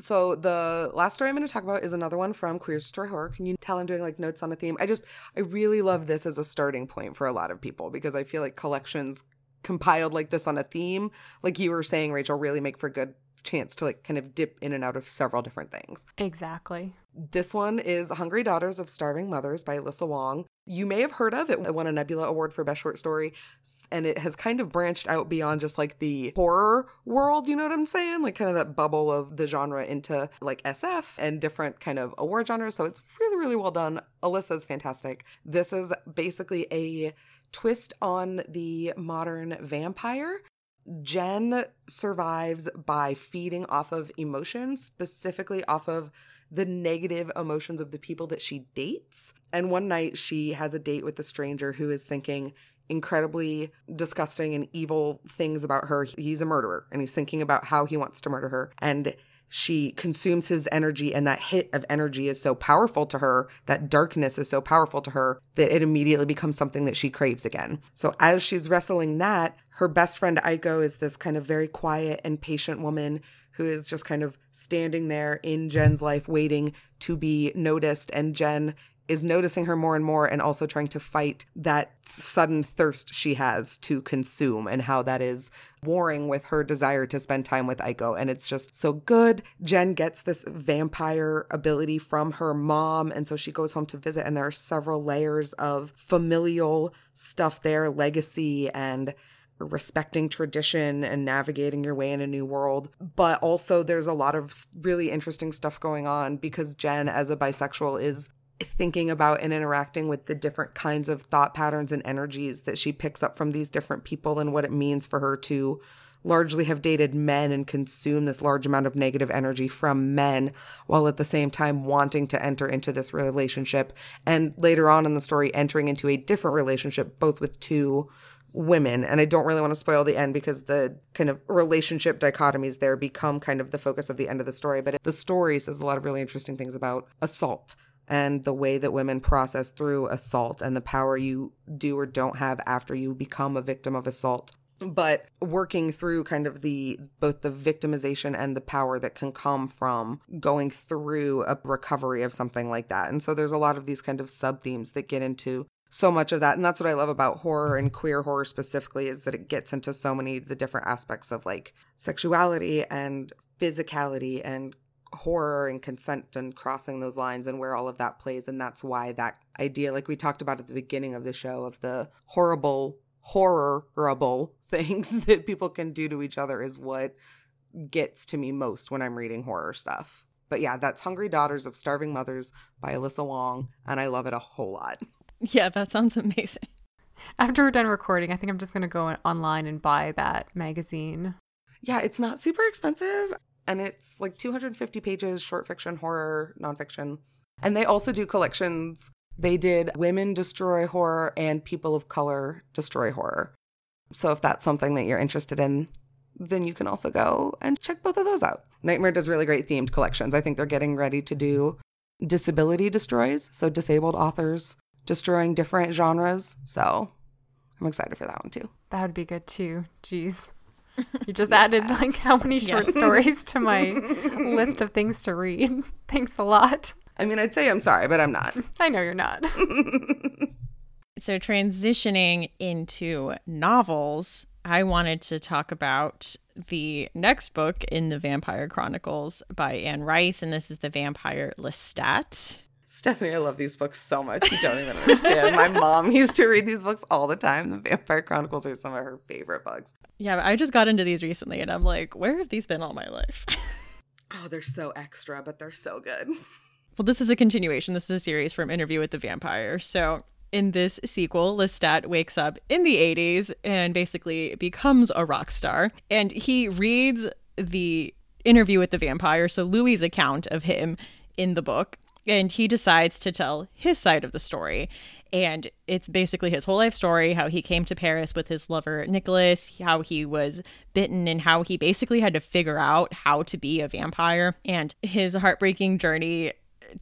So the last story I'm going to talk about is another one from Queers Destroy Horror. Can you tell I'm doing like notes on a theme? I just I really love this as a starting point for a lot of people because I feel like collections compiled like this on a theme, like you were saying, Rachel, really make for good chance to like kind of dip in and out of several different things. Exactly. This one is Hungry Daughters of Starving Mothers by Alyssa Wong. You may have heard of it. It won a Nebula Award for Best Short Story, and it has kind of branched out beyond just like the horror world, you know what I'm saying? Like kind of that bubble of the genre into like SF and different kind of award genres. So it's really, really well done. Alyssa's fantastic. This is basically a twist on the modern vampire Jen survives by feeding off of emotions, specifically off of the negative emotions of the people that she dates. And one night she has a date with a stranger who is thinking incredibly disgusting and evil things about her. He's a murderer and he's thinking about how he wants to murder her. And she consumes his energy and that hit of energy is so powerful to her that darkness is so powerful to her that it immediately becomes something that she craves again. So as she's wrestling that her best friend aiko is this kind of very quiet and patient woman who is just kind of standing there in jen's life waiting to be noticed. And jen is noticing her more and more and also trying to fight that sudden thirst she has to consume and how that is warring with her desire to spend time with Aiko. And it's just so good. Jen gets this vampire ability from her mom. And so she goes home to visit, and there are several layers of familial stuff there, legacy and respecting tradition and navigating your way in a new world. But also, there's a lot of really interesting stuff going on because Jen, as a bisexual, is thinking about and interacting with the different kinds of thought patterns and energies that she picks up from these different people and what it means for her to largely have dated men and consume this large amount of negative energy from men while at the same time wanting to enter into this relationship and later on in the story entering into a different relationship both with two women. And I don't really want to spoil the end because the kind of relationship dichotomies there become kind of the focus of the end of the story but the story says a lot of really interesting things about assault and the way that women process through assault and the power you do or don't have after you become a victim of assault. But working through kind of the both the victimization and the power that can come from going through a recovery of something like that. And so there's a lot of these kind of sub themes that get into so much of that. And that's what i love about horror and queer horror specifically is that it gets into so many the different aspects of like sexuality and physicality and horror and consent and crossing those lines and where all of that plays and that's why that idea like we talked about at the beginning of the show of the horrible horrible <laughs> things that people can do to each other is what gets to me most when I'm reading horror stuff. But yeah, that's Hungry Daughters of Starving Mothers by Alyssa Wong, and I love it a whole lot. <laughs> Yeah, that sounds amazing. After we're done recording, I think I'm just going to go online and buy that magazine. Yeah, it's not super expensive, and it's like 250 pages, short fiction, horror, nonfiction. And they also do collections. They did Women Destroy Horror and People of Color Destroy Horror. So if that's something that you're interested in, then you can also go and check both of those out. Nightmare does really great themed collections. I think they're getting ready to do Disability Destroys, so disabled authors destroying different genres. So I'm excited for that one too. That would be good too. Jeez. You just added like how many short Yes. stories to my list of things to read. <laughs> Thanks a lot. I mean, I'd say I'm sorry, but I'm not. <laughs> I know you're not. <laughs> So, transitioning into novels, I wanted to talk about the next book in the Vampire Chronicles by Anne Rice, and this is The Vampire Lestat. Stephanie, I love these books so much. You don't even understand. My mom <laughs> used to read these books all the time. The Vampire Chronicles are some of her favorite books. Yeah, I just got into these recently, and I'm like, where have these been all my life? <laughs> Oh, they're so extra, but they're so good. Well, this is a continuation. This is a series from Interview with the Vampire. So, in this sequel, Lestat wakes up in the 80s and basically becomes a rock star. And he reads the interview with the vampire, so Louis' account of him in the book, and he decides to tell his side of the story. And it's basically his whole life story how he came to Paris with his lover Nicolas, how he was bitten, and how he basically had to figure out how to be a vampire, and his heartbreaking journey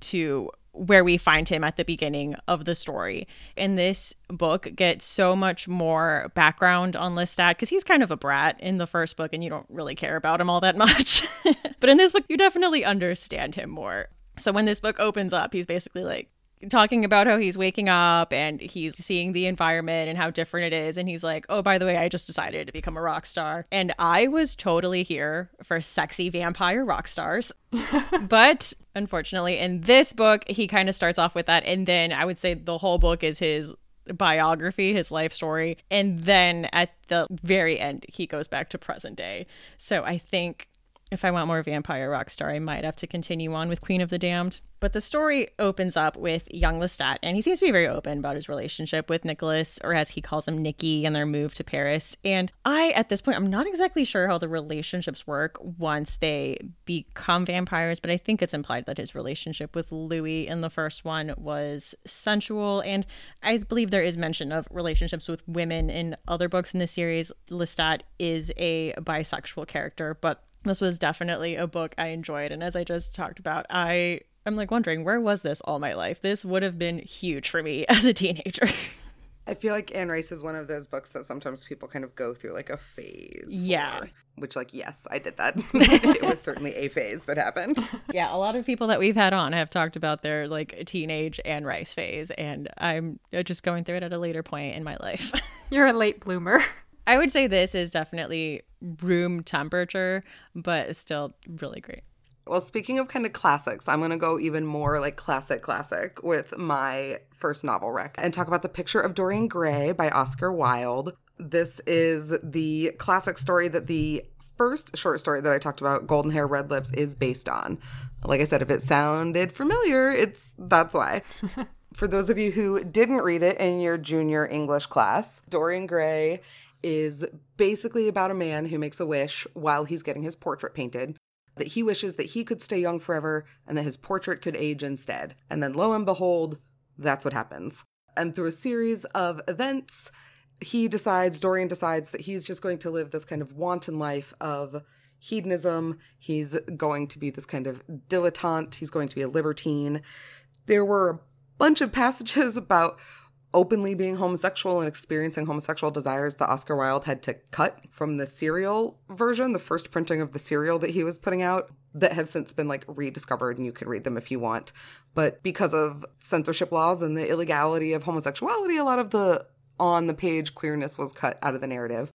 to where we find him at the beginning of the story. And this book gets so much more background on Lestat because he's kind of a brat in the first book and you don't really care about him all that <laughs> much. but in this book, you definitely understand him more. So when this book opens up, he's basically like, talking about how he's waking up and he's seeing the environment and how different it is. And he's like oh by the way i just decided to become a rock star. And i was totally here for sexy vampire rock stars. <laughs> But unfortunately in this book he kind of starts off with that. And then i would say the whole book is his biography his life story. And then at the very end he goes back to present day. So i think if I want more vampire rock star, I might have to continue on with Queen of the Damned. But the story opens up with young Lestat, and he seems to be very open about his relationship with Nicolas, or as he calls him, Nikki, and their move to Paris. And I, at this point, I'm not exactly sure how the relationships work once they become vampires, but I think it's implied that his relationship with Louis in the first one was sensual. And I believe there is mention of relationships with women in other books in the series. Lestat is a bisexual character, but this was definitely a book I enjoyed. And as I just talked about, I am like wondering where was this all my life? This would have been huge for me <laughs> as a teenager. I feel like Anne Rice is one of those books that sometimes people kind of go through like a phase. Yeah. for, which, like, yes, I did that. <laughs> <laughs> it was certainly a phase that happened. yeah, a lot of people that we've had on have talked about their like teenage Anne Rice phase, and I'm uh, just going through it at a later point in my life. You're a late bloomer. I would say this is definitely room temperature, but it's still really great. Well, speaking of kind of classics, I'm going to go even more like classic, classic with my first novel rec and talk about The Picture of Dorian Gray by Oscar Wilde. This is the classic story that the first short story that I talked about, Golden Hair, Red Lips, is based on. Like I said, if it sounded familiar, it's that's why. <laughs> For those of you who didn't read it in your junior English class, Dorian Gray is basically about a man who makes a wish while he's getting his portrait painted that he wishes that he could stay young forever and that his portrait could age instead. And then lo and behold, that's what happens. And through a series of events, he decides, Dorian decides that he's just going to live this kind of wanton life of hedonism. He's going to be this kind of dilettante. He's going to be a libertine. There were a bunch of passages <laughs> about openly being homosexual and experiencing homosexual desires that Oscar Wilde had to cut from the serial version, the first printing of the serial that he was putting out, that have since been like rediscovered and you can read them if you want. But because of censorship laws and the illegality of homosexuality, a lot of the on the page queerness was cut out of the narrative.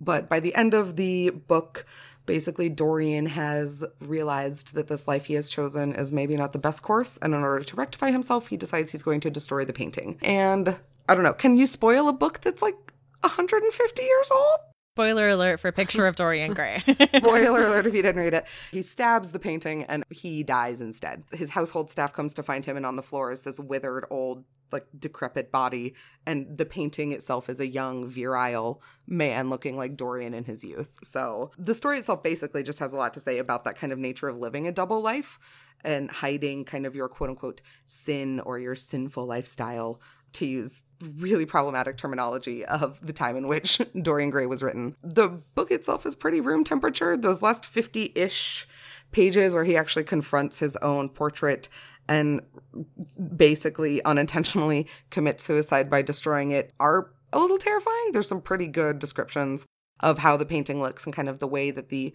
But by the end of the book, basically Dorian has realized that this life he has chosen is maybe not the best course, and in order to rectify himself, he decides he's going to destroy the painting. And I don't know, can you spoil a book that's like 150 years old? Spoiler alert for Picture of Dorian Gray. <laughs> Spoiler alert if you didn't read it. He stabs the painting and he dies instead. His household staff comes to find him, and on the floor is this withered old like decrepit body and the painting itself is a young virile man looking like Dorian in his youth. So the story itself basically just has a lot to say about that kind of nature of living a double life and hiding kind of your quote unquote sin or your sinful lifestyle to use really problematic terminology of the time in which <laughs> Dorian Gray was written. The book itself is pretty room temperature. Those last 50 ish pages where he actually confronts his own portrait and basically unintentionally commit suicide by destroying it are a little terrifying. There's some pretty good descriptions of how the painting looks and kind of the way that the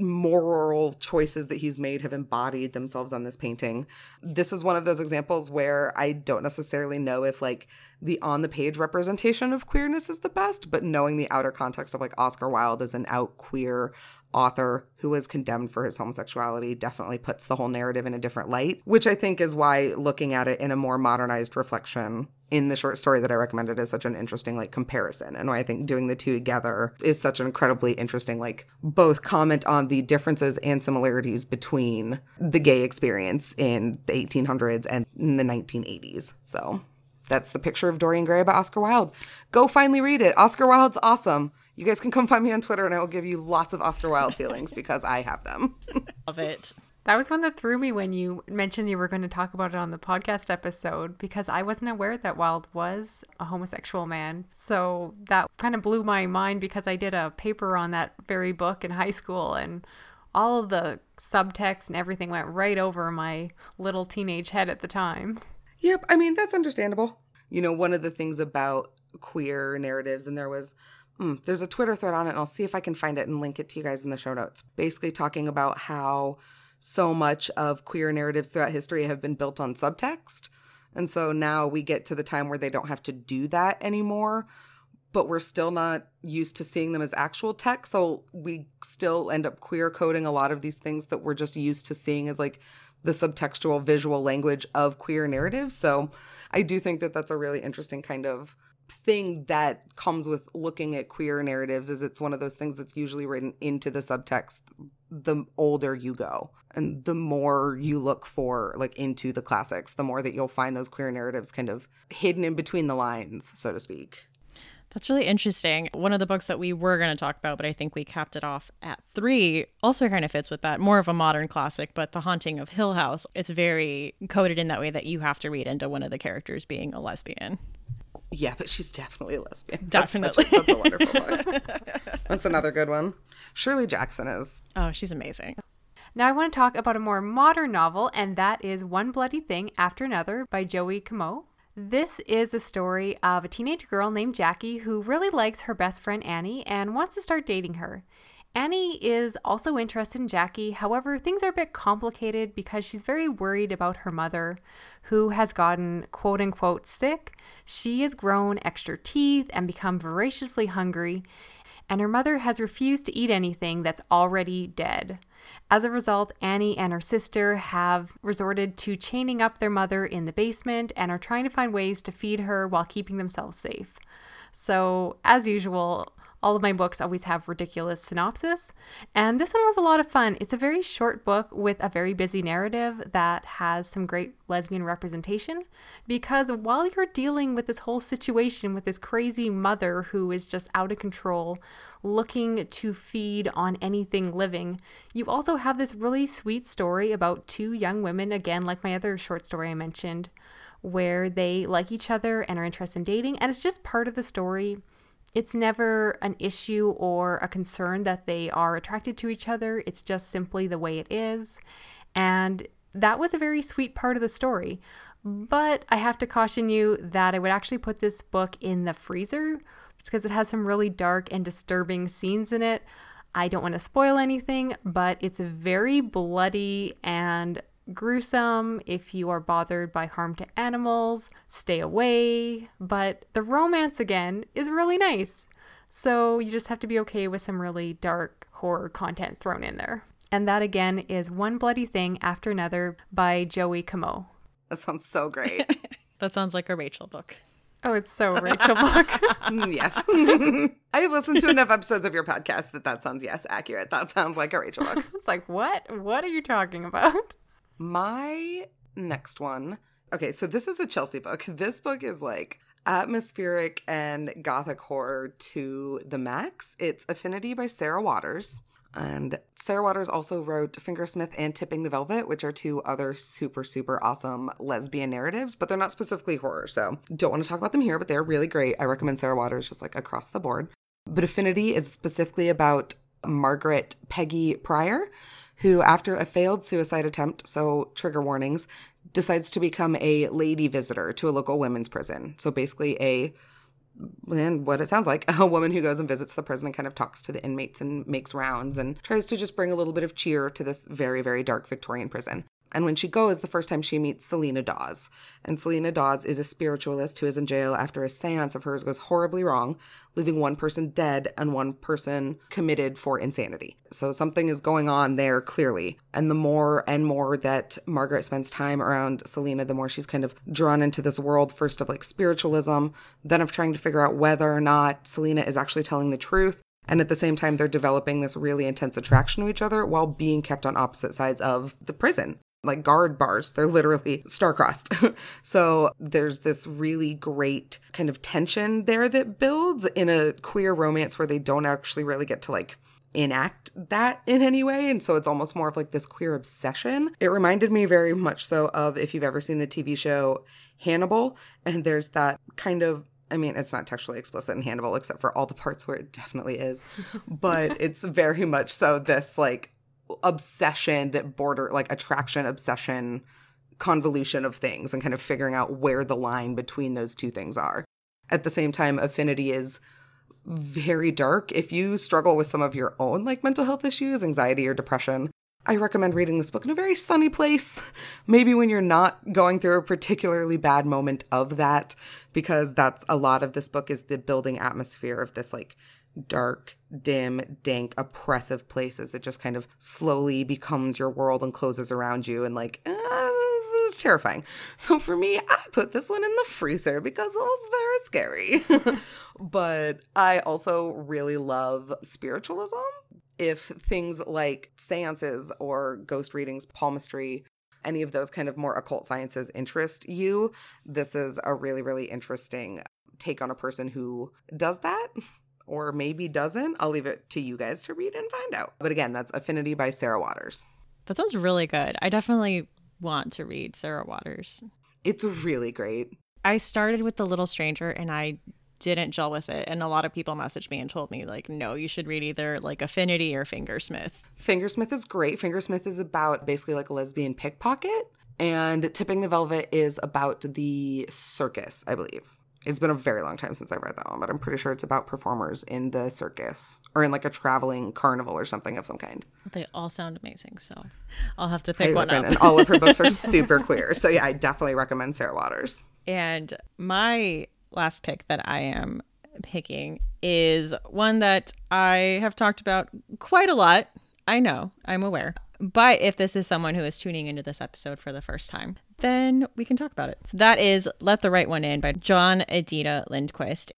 moral choices that he's made have embodied themselves on this painting. This is one of those examples where I don't necessarily know if like the on the page representation of queerness is the best, but knowing the outer context of like Oscar Wilde as an out queer author who was condemned for his homosexuality definitely puts the whole narrative in a different light, which I think is why looking at it in a more modernized reflection in the short story that I recommended is such an interesting like comparison and why I think doing the two together is such an incredibly interesting like both comment on the differences and similarities between the gay experience in the 1800s and in the 1980s. So that's the picture of Dorian Gray by Oscar Wilde. Go finally read it. Oscar Wilde's awesome. You guys can come find me on Twitter and I will give you lots of Oscar Wilde feelings because I have them. <laughs> Love it. That was one that threw me when you mentioned you were going to talk about it on the podcast episode because I wasn't aware that Wilde was a homosexual man. So that kind of blew my mind because I did a paper on that very book in high school and all the subtext and everything went right over my little teenage head at the time. Yep, I mean, that's understandable. You know, one of the things about queer narratives, and there was Mm, there's a Twitter thread on it, and I'll see if I can find it and link it to you guys in the show notes. Basically, talking about how so much of queer narratives throughout history have been built on subtext. And so now we get to the time where they don't have to do that anymore, but we're still not used to seeing them as actual text. So we still end up queer coding a lot of these things that we're just used to seeing as like the subtextual visual language of queer narratives. So I do think that that's a really interesting kind of thing that comes with looking at queer narratives is it's one of those things that's usually written into the subtext the older you go and the more you look for like into the classics the more that you'll find those queer narratives kind of hidden in between the lines so to speak that's really interesting. One of the books that we were going to talk about, but I think we capped it off at three, also kind of fits with that. More of a modern classic, but The Haunting of Hill House. It's very coded in that way that you have to read into one of the characters being a lesbian. Yeah, but she's definitely a lesbian. Definitely. That's, a, that's a wonderful book. <laughs> that's another good one. Shirley Jackson is. Oh, she's amazing. Now I want to talk about a more modern novel, and that is One Bloody Thing After Another by Joey Comeau. This is a story of a teenage girl named Jackie who really likes her best friend Annie and wants to start dating her. Annie is also interested in Jackie, however, things are a bit complicated because she's very worried about her mother, who has gotten quote unquote sick. She has grown extra teeth and become voraciously hungry, and her mother has refused to eat anything that's already dead. As a result, Annie and her sister have resorted to chaining up their mother in the basement and are trying to find ways to feed her while keeping themselves safe. So, as usual, all of my books always have ridiculous synopsis, and this one was a lot of fun. It's a very short book with a very busy narrative that has some great lesbian representation. Because while you're dealing with this whole situation with this crazy mother who is just out of control, looking to feed on anything living, you also have this really sweet story about two young women, again, like my other short story I mentioned, where they like each other and are interested in dating, and it's just part of the story it's never an issue or a concern that they are attracted to each other. It's just simply the way it is. And that was a very sweet part of the story. But I have to caution you that I would actually put this book in the freezer because it has some really dark and disturbing scenes in it. I don't want to spoil anything, but it's very bloody and gruesome. If you are bothered by harm to animals, stay away. But the romance, again, is really nice. So you just have to be okay with some really dark horror content thrown in there. And that, again, is One Bloody Thing After Another by Joey Comeau. That sounds so great. <laughs> that sounds like a Rachel book. Oh, it's so Rachel <laughs> book. Mm, yes. <laughs> I have listened to enough episodes of your podcast that that sounds, yes, accurate. That sounds like a Rachel book. it's like, what? What are you talking about? My next one. Okay, so this is a Chelsea book. This book is like atmospheric and gothic horror to the max. It's Affinity by Sarah Waters. And Sarah Waters also wrote Fingersmith and Tipping the Velvet, which are two other super, super awesome lesbian narratives, but they're not specifically horror. So don't want to talk about them here, but they're really great. I recommend Sarah Waters just like across the board. But Affinity is specifically about Margaret Peggy Prior, who, after a failed suicide attempt, so trigger warnings, decides to become a lady visitor to a local women's prison. So basically, a and what it sounds like <laughs> a woman who goes and visits the prison and kind of talks to the inmates and makes rounds and tries to just bring a little bit of cheer to this very, very dark Victorian prison. And when she goes, the first time she meets Selina Dawes. And Selina Dawes is a spiritualist who is in jail after a seance of hers goes horribly wrong, leaving one person dead and one person committed for insanity. So something is going on there clearly. And the more and more that Margaret spends time around Selina, the more she's kind of drawn into this world, first of like spiritualism, then of trying to figure out whether or not Selina is actually telling the truth. And at the same time, they're developing this really intense attraction to each other while being kept on opposite sides of the prison like guard bars. They're literally star-crossed. <laughs> so there's this really great kind of tension there that builds in a queer romance where they don't actually really get to like enact that in any way. And so it's almost more of like this queer obsession. It reminded me very much so of if you've ever seen the TV show Hannibal, and there's that kind of I mean, it's not textually explicit in Hannibal, except for all the parts where it definitely is. but <laughs> it's very much so this like obsession that border like attraction obsession convolution of things and kind of figuring out where the line between those two things are. At the same time, affinity is very dark. If you struggle with some of your own like mental health issues, anxiety or depression, I recommend reading this book in a very sunny place. <laughs> Maybe when you're not going through a particularly bad moment of that, because that's a lot of this book is the building atmosphere of this like dark, dim, dank, oppressive places. It just kind of slowly becomes your world and closes around you and like, eh, this is terrifying. So for me, I put this one in the freezer because it was very scary. <laughs> but I also really love spiritualism. If things like seances or ghost readings, palmistry, any of those kind of more occult sciences interest you, this is a really, really interesting take on a person who does that <laughs> or maybe doesn't. I'll leave it to you guys to read and find out. But again, that's Affinity by Sarah Waters. That sounds really good. I definitely want to read Sarah Waters. It's really great. I started with The Little Stranger and I didn't gel with it. And a lot of people messaged me and told me, like, no, you should read either like Affinity or Fingersmith. Fingersmith is great. Fingersmith is about basically like a lesbian pickpocket. And Tipping the Velvet is about the circus, I believe. It's been a very long time since I've read that one, but I'm pretty sure it's about performers in the circus or in like a traveling carnival or something of some kind. They all sound amazing, so I'll have to pick one up. And all of her books are <laughs> super queer, so yeah, I definitely recommend Sarah Waters. And my last pick that I am picking is one that I have talked about quite a lot. I know, I'm aware. But if this is someone who is tuning into this episode for the first time, then we can talk about it. So that is Let the Right One In by John Ajvide Lindqvist.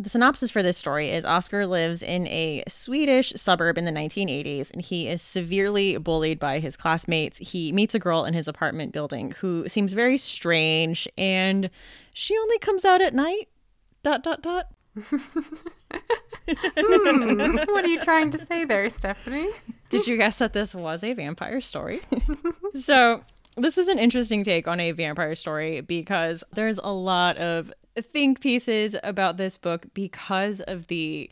The synopsis for this story is Oscar lives in a Swedish suburb in the 1980s and he is severely bullied by his classmates. He meets a girl in his apartment building who seems very strange and she only comes out at night. Dot dot dot. <laughs> hmm, what are you trying to say there, Stephanie? Did you guess that this was a vampire story? <laughs> so, this is an interesting take on a vampire story because there's a lot of think pieces about this book because of the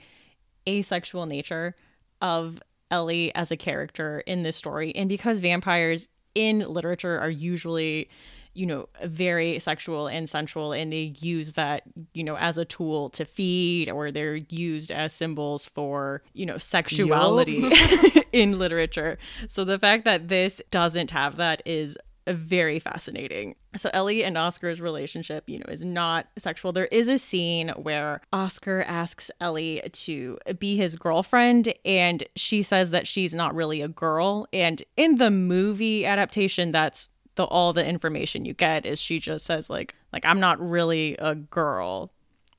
asexual nature of Ellie as a character in this story and because vampires in literature are usually you know, very sexual and sensual, and they use that, you know, as a tool to feed, or they're used as symbols for, you know, sexuality <laughs> in literature. So the fact that this doesn't have that is very fascinating. So Ellie and Oscar's relationship, you know, is not sexual. There is a scene where Oscar asks Ellie to be his girlfriend and she says that she's not really a girl and in the movie adaptation that's the all the information you get is she just says like like I'm not really a girl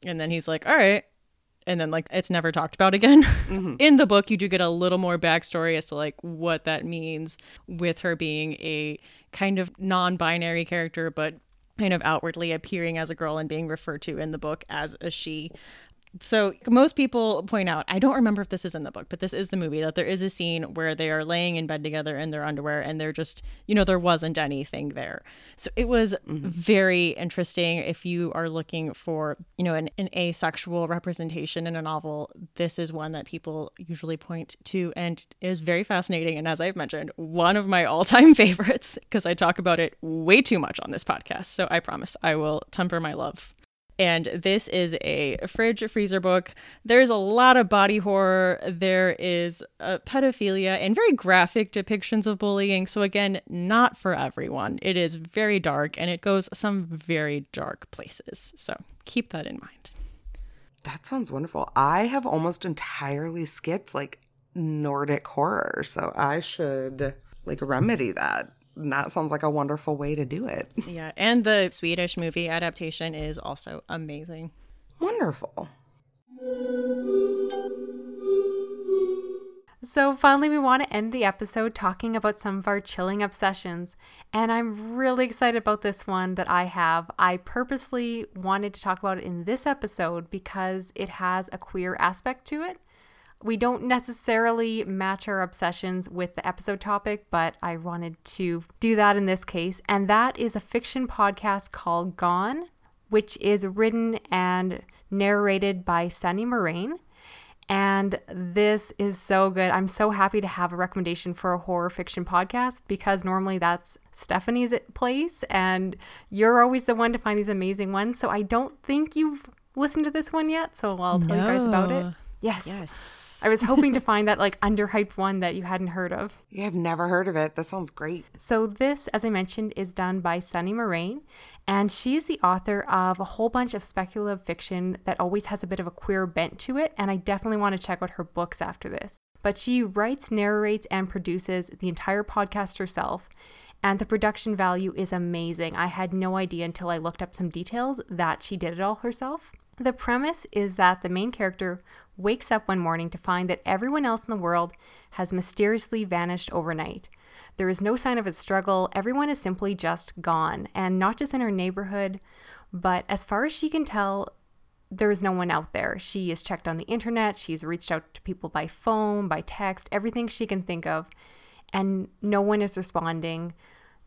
And then he's like, all right. And then, like, it's never talked about again. <laughs> Mm-hmm. In the book, you do get a little more backstory as to, like, what that means with her being a kind of non binary character, but kind of outwardly appearing as a girl and being referred to in the book as a she. So most people point out, I don't remember if this is in the book, but this is the movie that there is a scene where they are laying in bed together in their underwear and they're just, you know, there wasn't anything there. So it was mm-hmm. very interesting if you are looking for, you know, an, an asexual representation in a novel. This is one that people usually point to and is very fascinating. And as I've mentioned, one of my all-time <laughs> favorites because I talk about it way too much on this podcast. So I promise I will temper my love and this is a fridge freezer book. There's a lot of body horror. There is uh, pedophilia and very graphic depictions of bullying. So, again, not for everyone. It is very dark and it goes some very dark places. So, keep that in mind. That sounds wonderful. I have almost entirely skipped like Nordic horror, so I should like remedy that. And that sounds like a wonderful way to do it. <laughs> Yeah. And the Swedish movie adaptation is also amazing. Wonderful. So, finally, we want to end the episode talking about some of our chilling obsessions. And I'm really excited about this one that I have. I purposely wanted to talk about it in this episode because it has a queer aspect to it. We don't necessarily match our obsessions with the episode topic, but I wanted to do that in this case. And that is a fiction podcast called Gone, which is written and narrated by Sunny Moraine. And this is so good. I'm so happy to have a recommendation for a horror fiction podcast because normally that's Stephanie's place and you're always the one to find these amazing ones. So I don't think you've listened to this one yet. So I'll tell you guys about it. No. Yes. Yes. I was hoping to find that like underhyped one that you hadn't heard of. Yeah, I've never heard of it. That sounds great. So, this, as I mentioned, is done by Sunny Moraine, and she's the author of a whole bunch of speculative fiction that always has a bit of a queer bent to it. And I definitely want to check out her books after this. But she writes, narrates, and produces the entire podcast herself. And the production value is amazing. I had no idea until I looked up some details that she did it all herself. The premise is that the main character wakes up one morning to find that everyone else in the world has mysteriously vanished overnight. There is no sign of a struggle, everyone is simply just gone, and not just in her neighborhood, but as far as she can tell, there is no one out there. She has checked on the internet, she's reached out to people by phone, by text, everything she can think of, and no one is responding.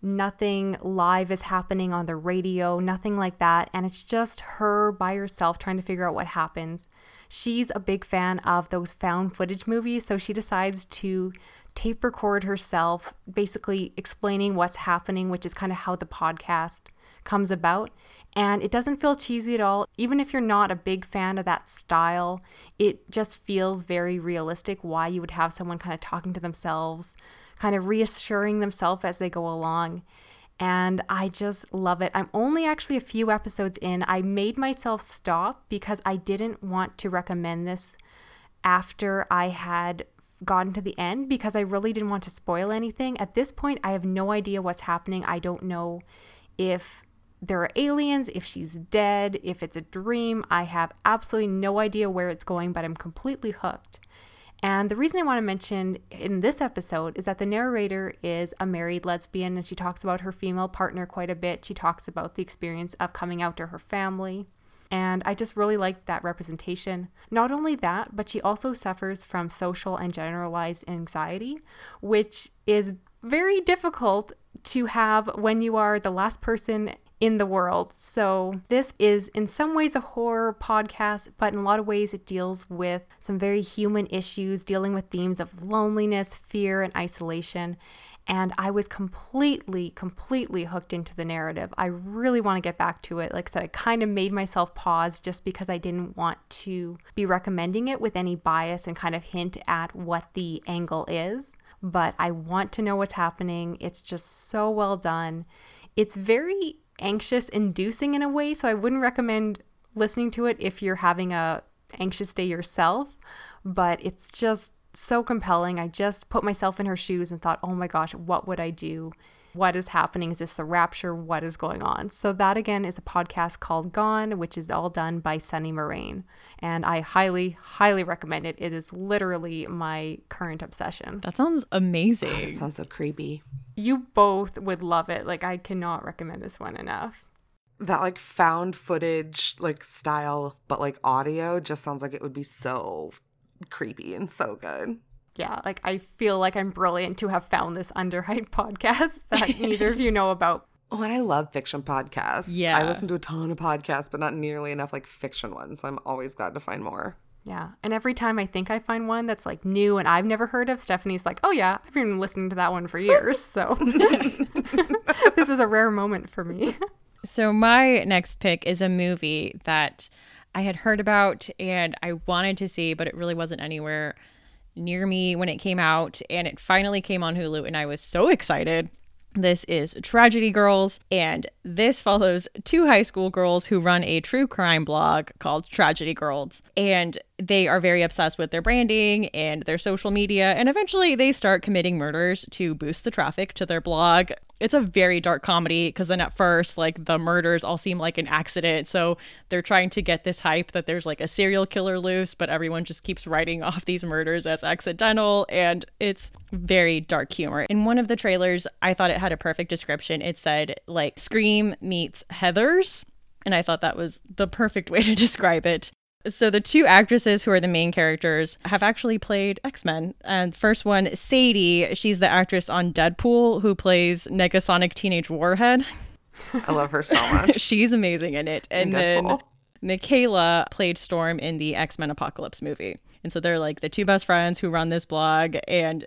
Nothing live is happening on the radio, nothing like that. And it's just her by herself trying to figure out what happens. She's a big fan of those found footage movies, so she decides to tape record herself, basically explaining what's happening, which is kind of how the podcast comes about. And it doesn't feel cheesy at all. Even if you're not a big fan of that style, it just feels very realistic why you would have someone kind of talking to themselves, kind of reassuring themselves as they go along. And I just love it. I'm only actually a few episodes in. I made myself stop because I didn't want to recommend this after I had gotten to the end because I really didn't want to spoil anything. At this point, I have no idea what's happening. I don't know if there are aliens, if she's dead, if it's a dream. I have absolutely no idea where it's going, but I'm completely hooked. And the reason I want to mention in this episode is that the narrator is a married lesbian and she talks about her female partner quite a bit. She talks about the experience of coming out to her family. And I just really like that representation. Not only that, but she also suffers from social and generalized anxiety, which is very difficult to have when you are the last person in the world. So, this is in some ways a horror podcast, but in a lot of ways it deals with some very human issues, dealing with themes of loneliness, fear, and isolation. And I was completely, completely hooked into the narrative. I really want to get back to it. Like I said, I kind of made myself pause just because I didn't want to be recommending it with any bias and kind of hint at what the angle is. But I want to know what's happening. It's just so well done. It's very anxious inducing in a way, so I wouldn't recommend listening to it if you're having a anxious day yourself, but it's just so compelling. I just put myself in her shoes and thought, "Oh my gosh, what would I do what is happening? Is this a rapture? What is going on? So, that again is a podcast called Gone, which is all done by Sunny Moraine. And I highly, highly recommend it. It is literally my current obsession. That sounds amazing. It sounds so creepy. You both would love it. Like, I cannot recommend this one enough. That like found footage like style, but like audio just sounds like it would be so creepy and so good. Yeah, like I feel like I'm brilliant to have found this underhyped <laughs> podcast that <laughs> neither of you know about. Oh, and I love fiction podcasts. Yeah. I listen to a ton of podcasts, but not nearly enough like fiction ones. So I'm always glad to find more. Yeah. And every time I think I find one that's like new and I've never heard of, Stephanie's like, oh, yeah, I've been listening to that one for years. <laughs> So this is a rare moment for me. So, my next pick is a movie that I had heard about and I wanted to see, but it really wasn't anywhere near me when it came out. And it finally came on Hulu, and I was so excited. This is Tragedy Girls, and this follows two high school girls who run a true crime blog called Tragedy Girls. And they are very obsessed with their branding and their social media, and eventually they start committing murders to boost the traffic to their blog. It's a very dark comedy because then at first, like the murders all seem like an accident. So they're trying to get this hype that there's like a serial killer loose, but everyone just keeps writing <laughs> off these murders as accidental. And it's very dark humor. In one of the trailers, I thought it had a perfect description. It said, like, Scream meets Heathers. And I thought that was the perfect way to <laughs> describe it. So the two actresses who are the main characters have actually played X-Men. And first one, Sadie, she's the actress on Deadpool who plays Negasonic Teenage Warhead. I love her so much. <laughs> she's amazing in it. And In then. McKayla played Storm in the X-Men Apocalypse movie. And so they're like the two best friends who run this blog and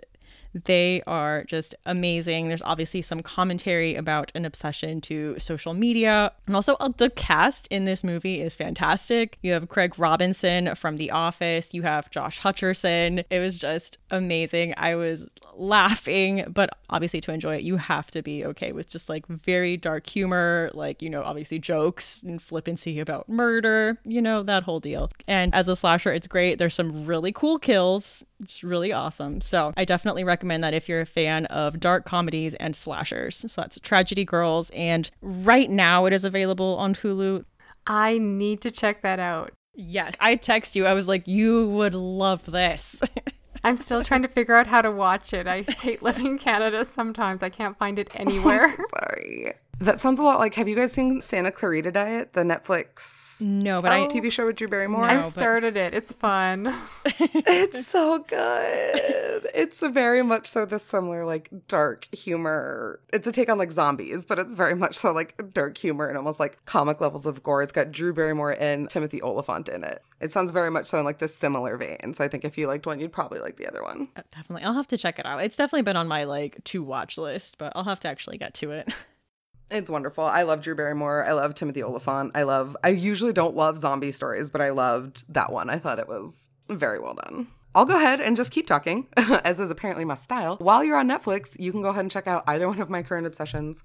they are just amazing. There's obviously some commentary about an obsession to social media. And also, uh, the cast in this movie is fantastic. You have Craig Robinson from The Office, you have Josh Hutcherson. It was just amazing. I was laughing, but obviously, to enjoy it, you have to be okay with just like very dark humor, like, you know, obviously jokes and flippancy about murder, you know, that whole deal. And as a slasher, it's great. There's some really cool kills. It's really awesome. So I definitely recommend that if you're a fan of dark comedies and slashers. So that's Tragedy Girls. And right now it is available on Hulu. I need to check that out. Yes. I text you. I was like, you would love this. <laughs> I'm still trying to figure out how to watch it. I hate living in Canada sometimes. I can't find it anywhere. <laughs> I'm so sorry. That sounds a lot like. Have you guys seen Santa Clarita Diet, the Netflix no, but I TV show with Drew Barrymore? I No, but- started it. It's fun. <laughs> <laughs> it's so good. It's very much so the similar like dark humor. It's a take on like zombies, but it's very much so like dark humor and almost like comic levels of gore. It's got Drew Barrymore and Timothy Olyphant in it. It sounds very much so in like the similar vein. So I think if you liked one, you'd probably like the other one. Uh, definitely, I'll have to check it out. It's definitely been on my like to watch list, but I'll have to actually get to it. <laughs> It's wonderful. I love Drew Barrymore. I love Timothy Olyphant. I love, I usually don't love zombie stories, but I loved that one. I thought it was very well done. I'll go ahead and just keep talking, <laughs> as is apparently my style. While you're on Netflix, you can go ahead and check out either one of my current obsessions.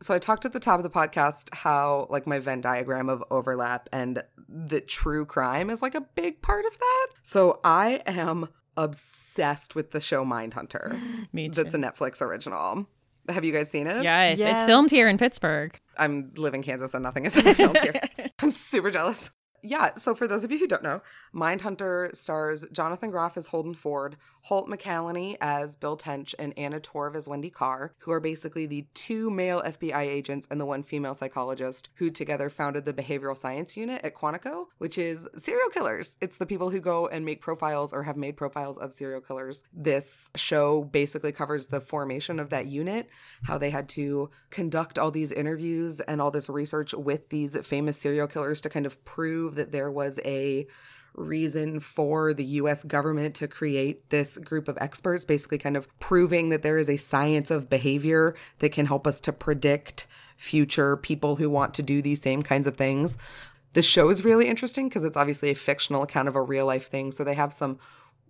So I talked at the top of the podcast how like my Venn diagram of overlap and the true crime is like a big part of that. So I am obsessed with the show Mindhunter. <laughs> Me too. That's a Netflix original. Have you guys seen it? yes, it's filmed here in Pittsburgh. I'm living Kansas and nothing is ever <laughs> filmed here. <laughs> I'm super jealous. Yeah, so for those of you who don't know, Mindhunter stars Jonathan Groff as Holden Ford, Holt McCallany as Bill Tench, and Anna Torv as Wendy Carr, who are basically the two male FBI agents and the one female psychologist who together founded the behavioral science unit at Quantico, which is serial killers. It's the people who go and make profiles or have made profiles of serial killers. This show basically covers the formation of that unit, how they had to conduct all these interviews and all this research with these famous serial killers to kind of prove that there was a reason for the US government to create this group of experts, basically kind of proving that there is a science of behavior that can help us to predict future people who want to do these same kinds of things. The show is really interesting because it's obviously a fictional account of a real life thing. So they have some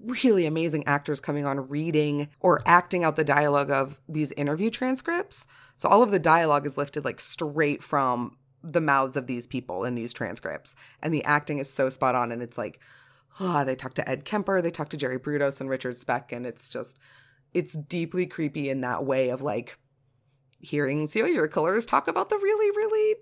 really amazing actors coming on reading or acting out the dialogue of these interview transcripts. So all of the dialogue is lifted like straight from the mouths of these people in these transcripts. And the acting is so spot on. And it's like, ah, they talk to Ed Kemper, they talk to Jerry Brudos and Richard Speck. And it's just, it's deeply creepy in that way of like, hearing serial killers talk about the really, really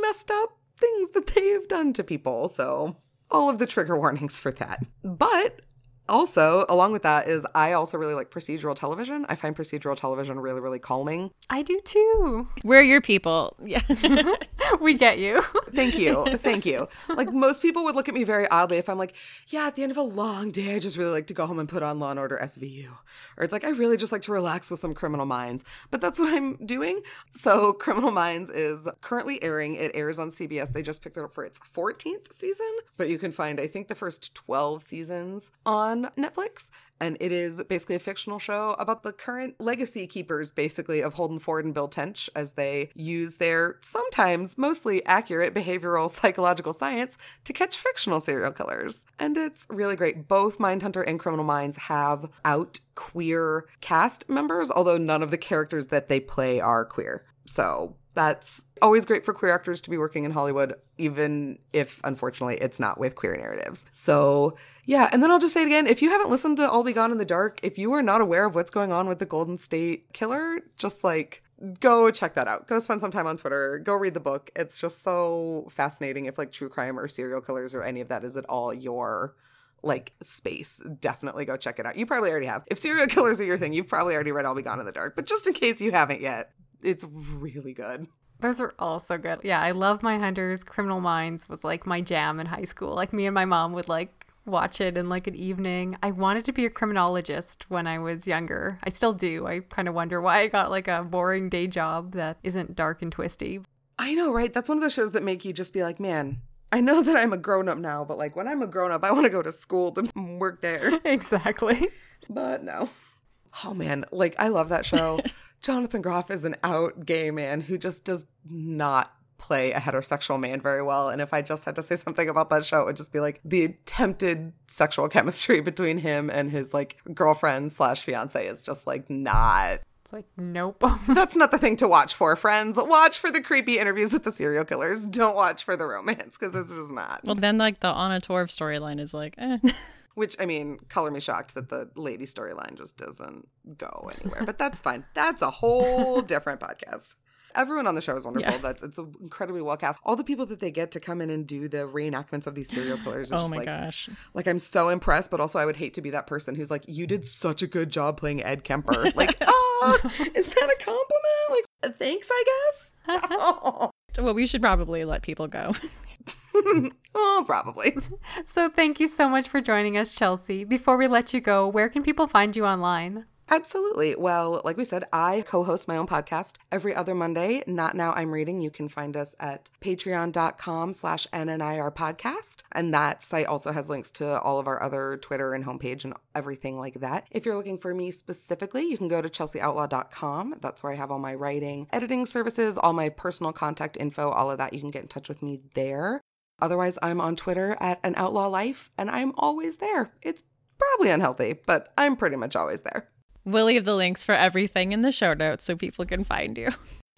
messed up things that they have done to people. So, all of the trigger warnings for that. But also, along with that, is I also really like procedural television. I find procedural television really, really calming. I do too. We're your people. Yeah. <laughs> we get you. Thank you. Thank you. Like most people would look at me very oddly if I'm like, yeah, at the end of a long day, I just really like to go home and put on Law and Order SVU. Or it's like, I really just like to relax with some Criminal Minds. But that's what I'm doing. So Criminal Minds is currently airing. It airs on CBS. They just picked it up for its 14th season. But you can find, I think, the first 12 seasons on Netflix. And it is basically a fictional show about the current legacy keepers, basically, of Holden Ford and Bill Tench as they use their sometimes mostly accurate behavioral <laughs> psychological science to catch fictional serial killers. And it's really great. Both Mindhunter and Criminal Minds have out queer cast members, although none of the characters that they play are queer. So that's always great for queer actors to be working in Hollywood, even if unfortunately it's not with queer narratives. So yeah, and then I'll just say it again if you haven't listened to I'll Be Gone in the Dark, if you are not aware of what's going on with the Golden State Killer, just like go check that out. Go spend some time on Twitter. Go read the book. It's just so fascinating if like true crime or serial killers or any of that is at all your like space. Definitely go check it out. You probably already have. If serial <laughs> killers are your thing, you've probably already read I'll Be Gone in the Dark. But just in case you haven't yet, it's really good. Those are all so good. Yeah, I love My Mindhunters. Criminal Minds was like my jam in high school. Like me and my mom would like watch it in like an evening. I wanted to be a criminologist when I was younger. I still do. I kind of wonder why I got like a boring day job that isn't dark and twisty. I know, right? That's one of those shows that make you just be like, man, I know that I'm a grown up now, but like when I'm a grown up, I want to go to school to work there. <laughs> exactly. But no. Oh man, like I love that show. <laughs> Jonathan Groff is an out gay man who just does not play a heterosexual man very well. And if I just had to say <laughs> something about that show, it would just be like the attempted sexual chemistry <laughs> between him and his like girlfriend slash fiance is just like not. It's like, nope. <laughs> That's not the thing to watch for, friends. Watch for the creepy interviews with the serial killers. Don't watch for the romance because it's just not. Well, then, like, the Anna Torv storyline is like, eh. Which, I mean, color me shocked that the lady storyline just doesn't go anywhere. But that's fine. That's a whole different podcast everyone on the show is wonderful. Yeah. That's it's incredibly well cast. All the people that they get to come in and do the reenactments of these serial killers. oh my like, gosh! Like I'm so impressed, but also I would hate to be that person who's like, "You did such a good job playing Ed Kemper." <laughs> Like, oh, is that a compliment? Like, uh, thanks, I guess. oh. <laughs> <laughs> Well, we should probably let people go. oh, probably. So, thank you so much for joining us, Chelsea. Before we let you go, where can people find you online? Absolutely. Well, like we said, I co host my own podcast every other Monday. Not Now I'm Reading. You can find us at patreon.com slash NNIR podcast. And that site also has links to all of our other Twitter and homepage and everything like that. If you're looking for me specifically, you can go to chelseaoutlaw.com. That's where I have all my writing, editing services, all my personal contact info, all of that. You can get in touch with me there. Otherwise, I'm on Twitter at an outlaw life, and I'm always there. It's probably unhealthy, but I'm pretty much always there. We'll leave the links for everything in the show notes so people can find you.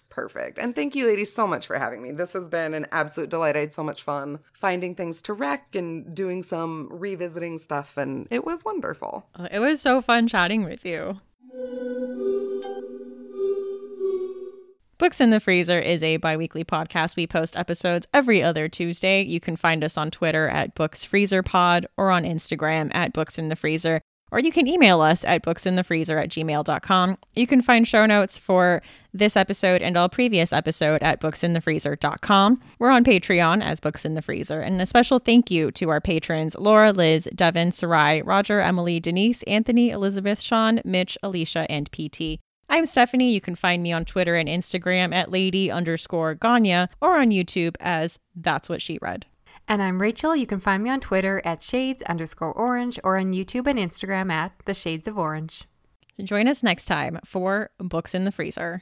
Perfect. And thank you, ladies, so much for having me. This has been an absolute delight. I had so much fun finding things to wreck and doing some revisiting stuff, and it was wonderful. It was so fun chatting with you. Books in the Freezer is a bi weekly podcast. We post episodes every other Tuesday. You can find us on Twitter at Books Freezer Pod or on Instagram at Books in the Freezer or you can email us at booksinthefreezer at gmail.com. You can find show notes for this episode and all previous episode at booksinthefreezer.com. We're on Patreon as Books in the Freezer. And a special thank you to our patrons Laura, Liz, Devin, Sarai, Roger, Emily, Denise, Anthony, Elizabeth, Sean, Mitch, Alicia, and PT. I'm Stephanie. You can find me on Twitter and Instagram at lady underscore Ganya or on YouTube as That's What She Read. And I'm Rachel. You can find me on Twitter at shades underscore orange or on YouTube and Instagram at the shades of orange. So join us next time for Books in the Freezer.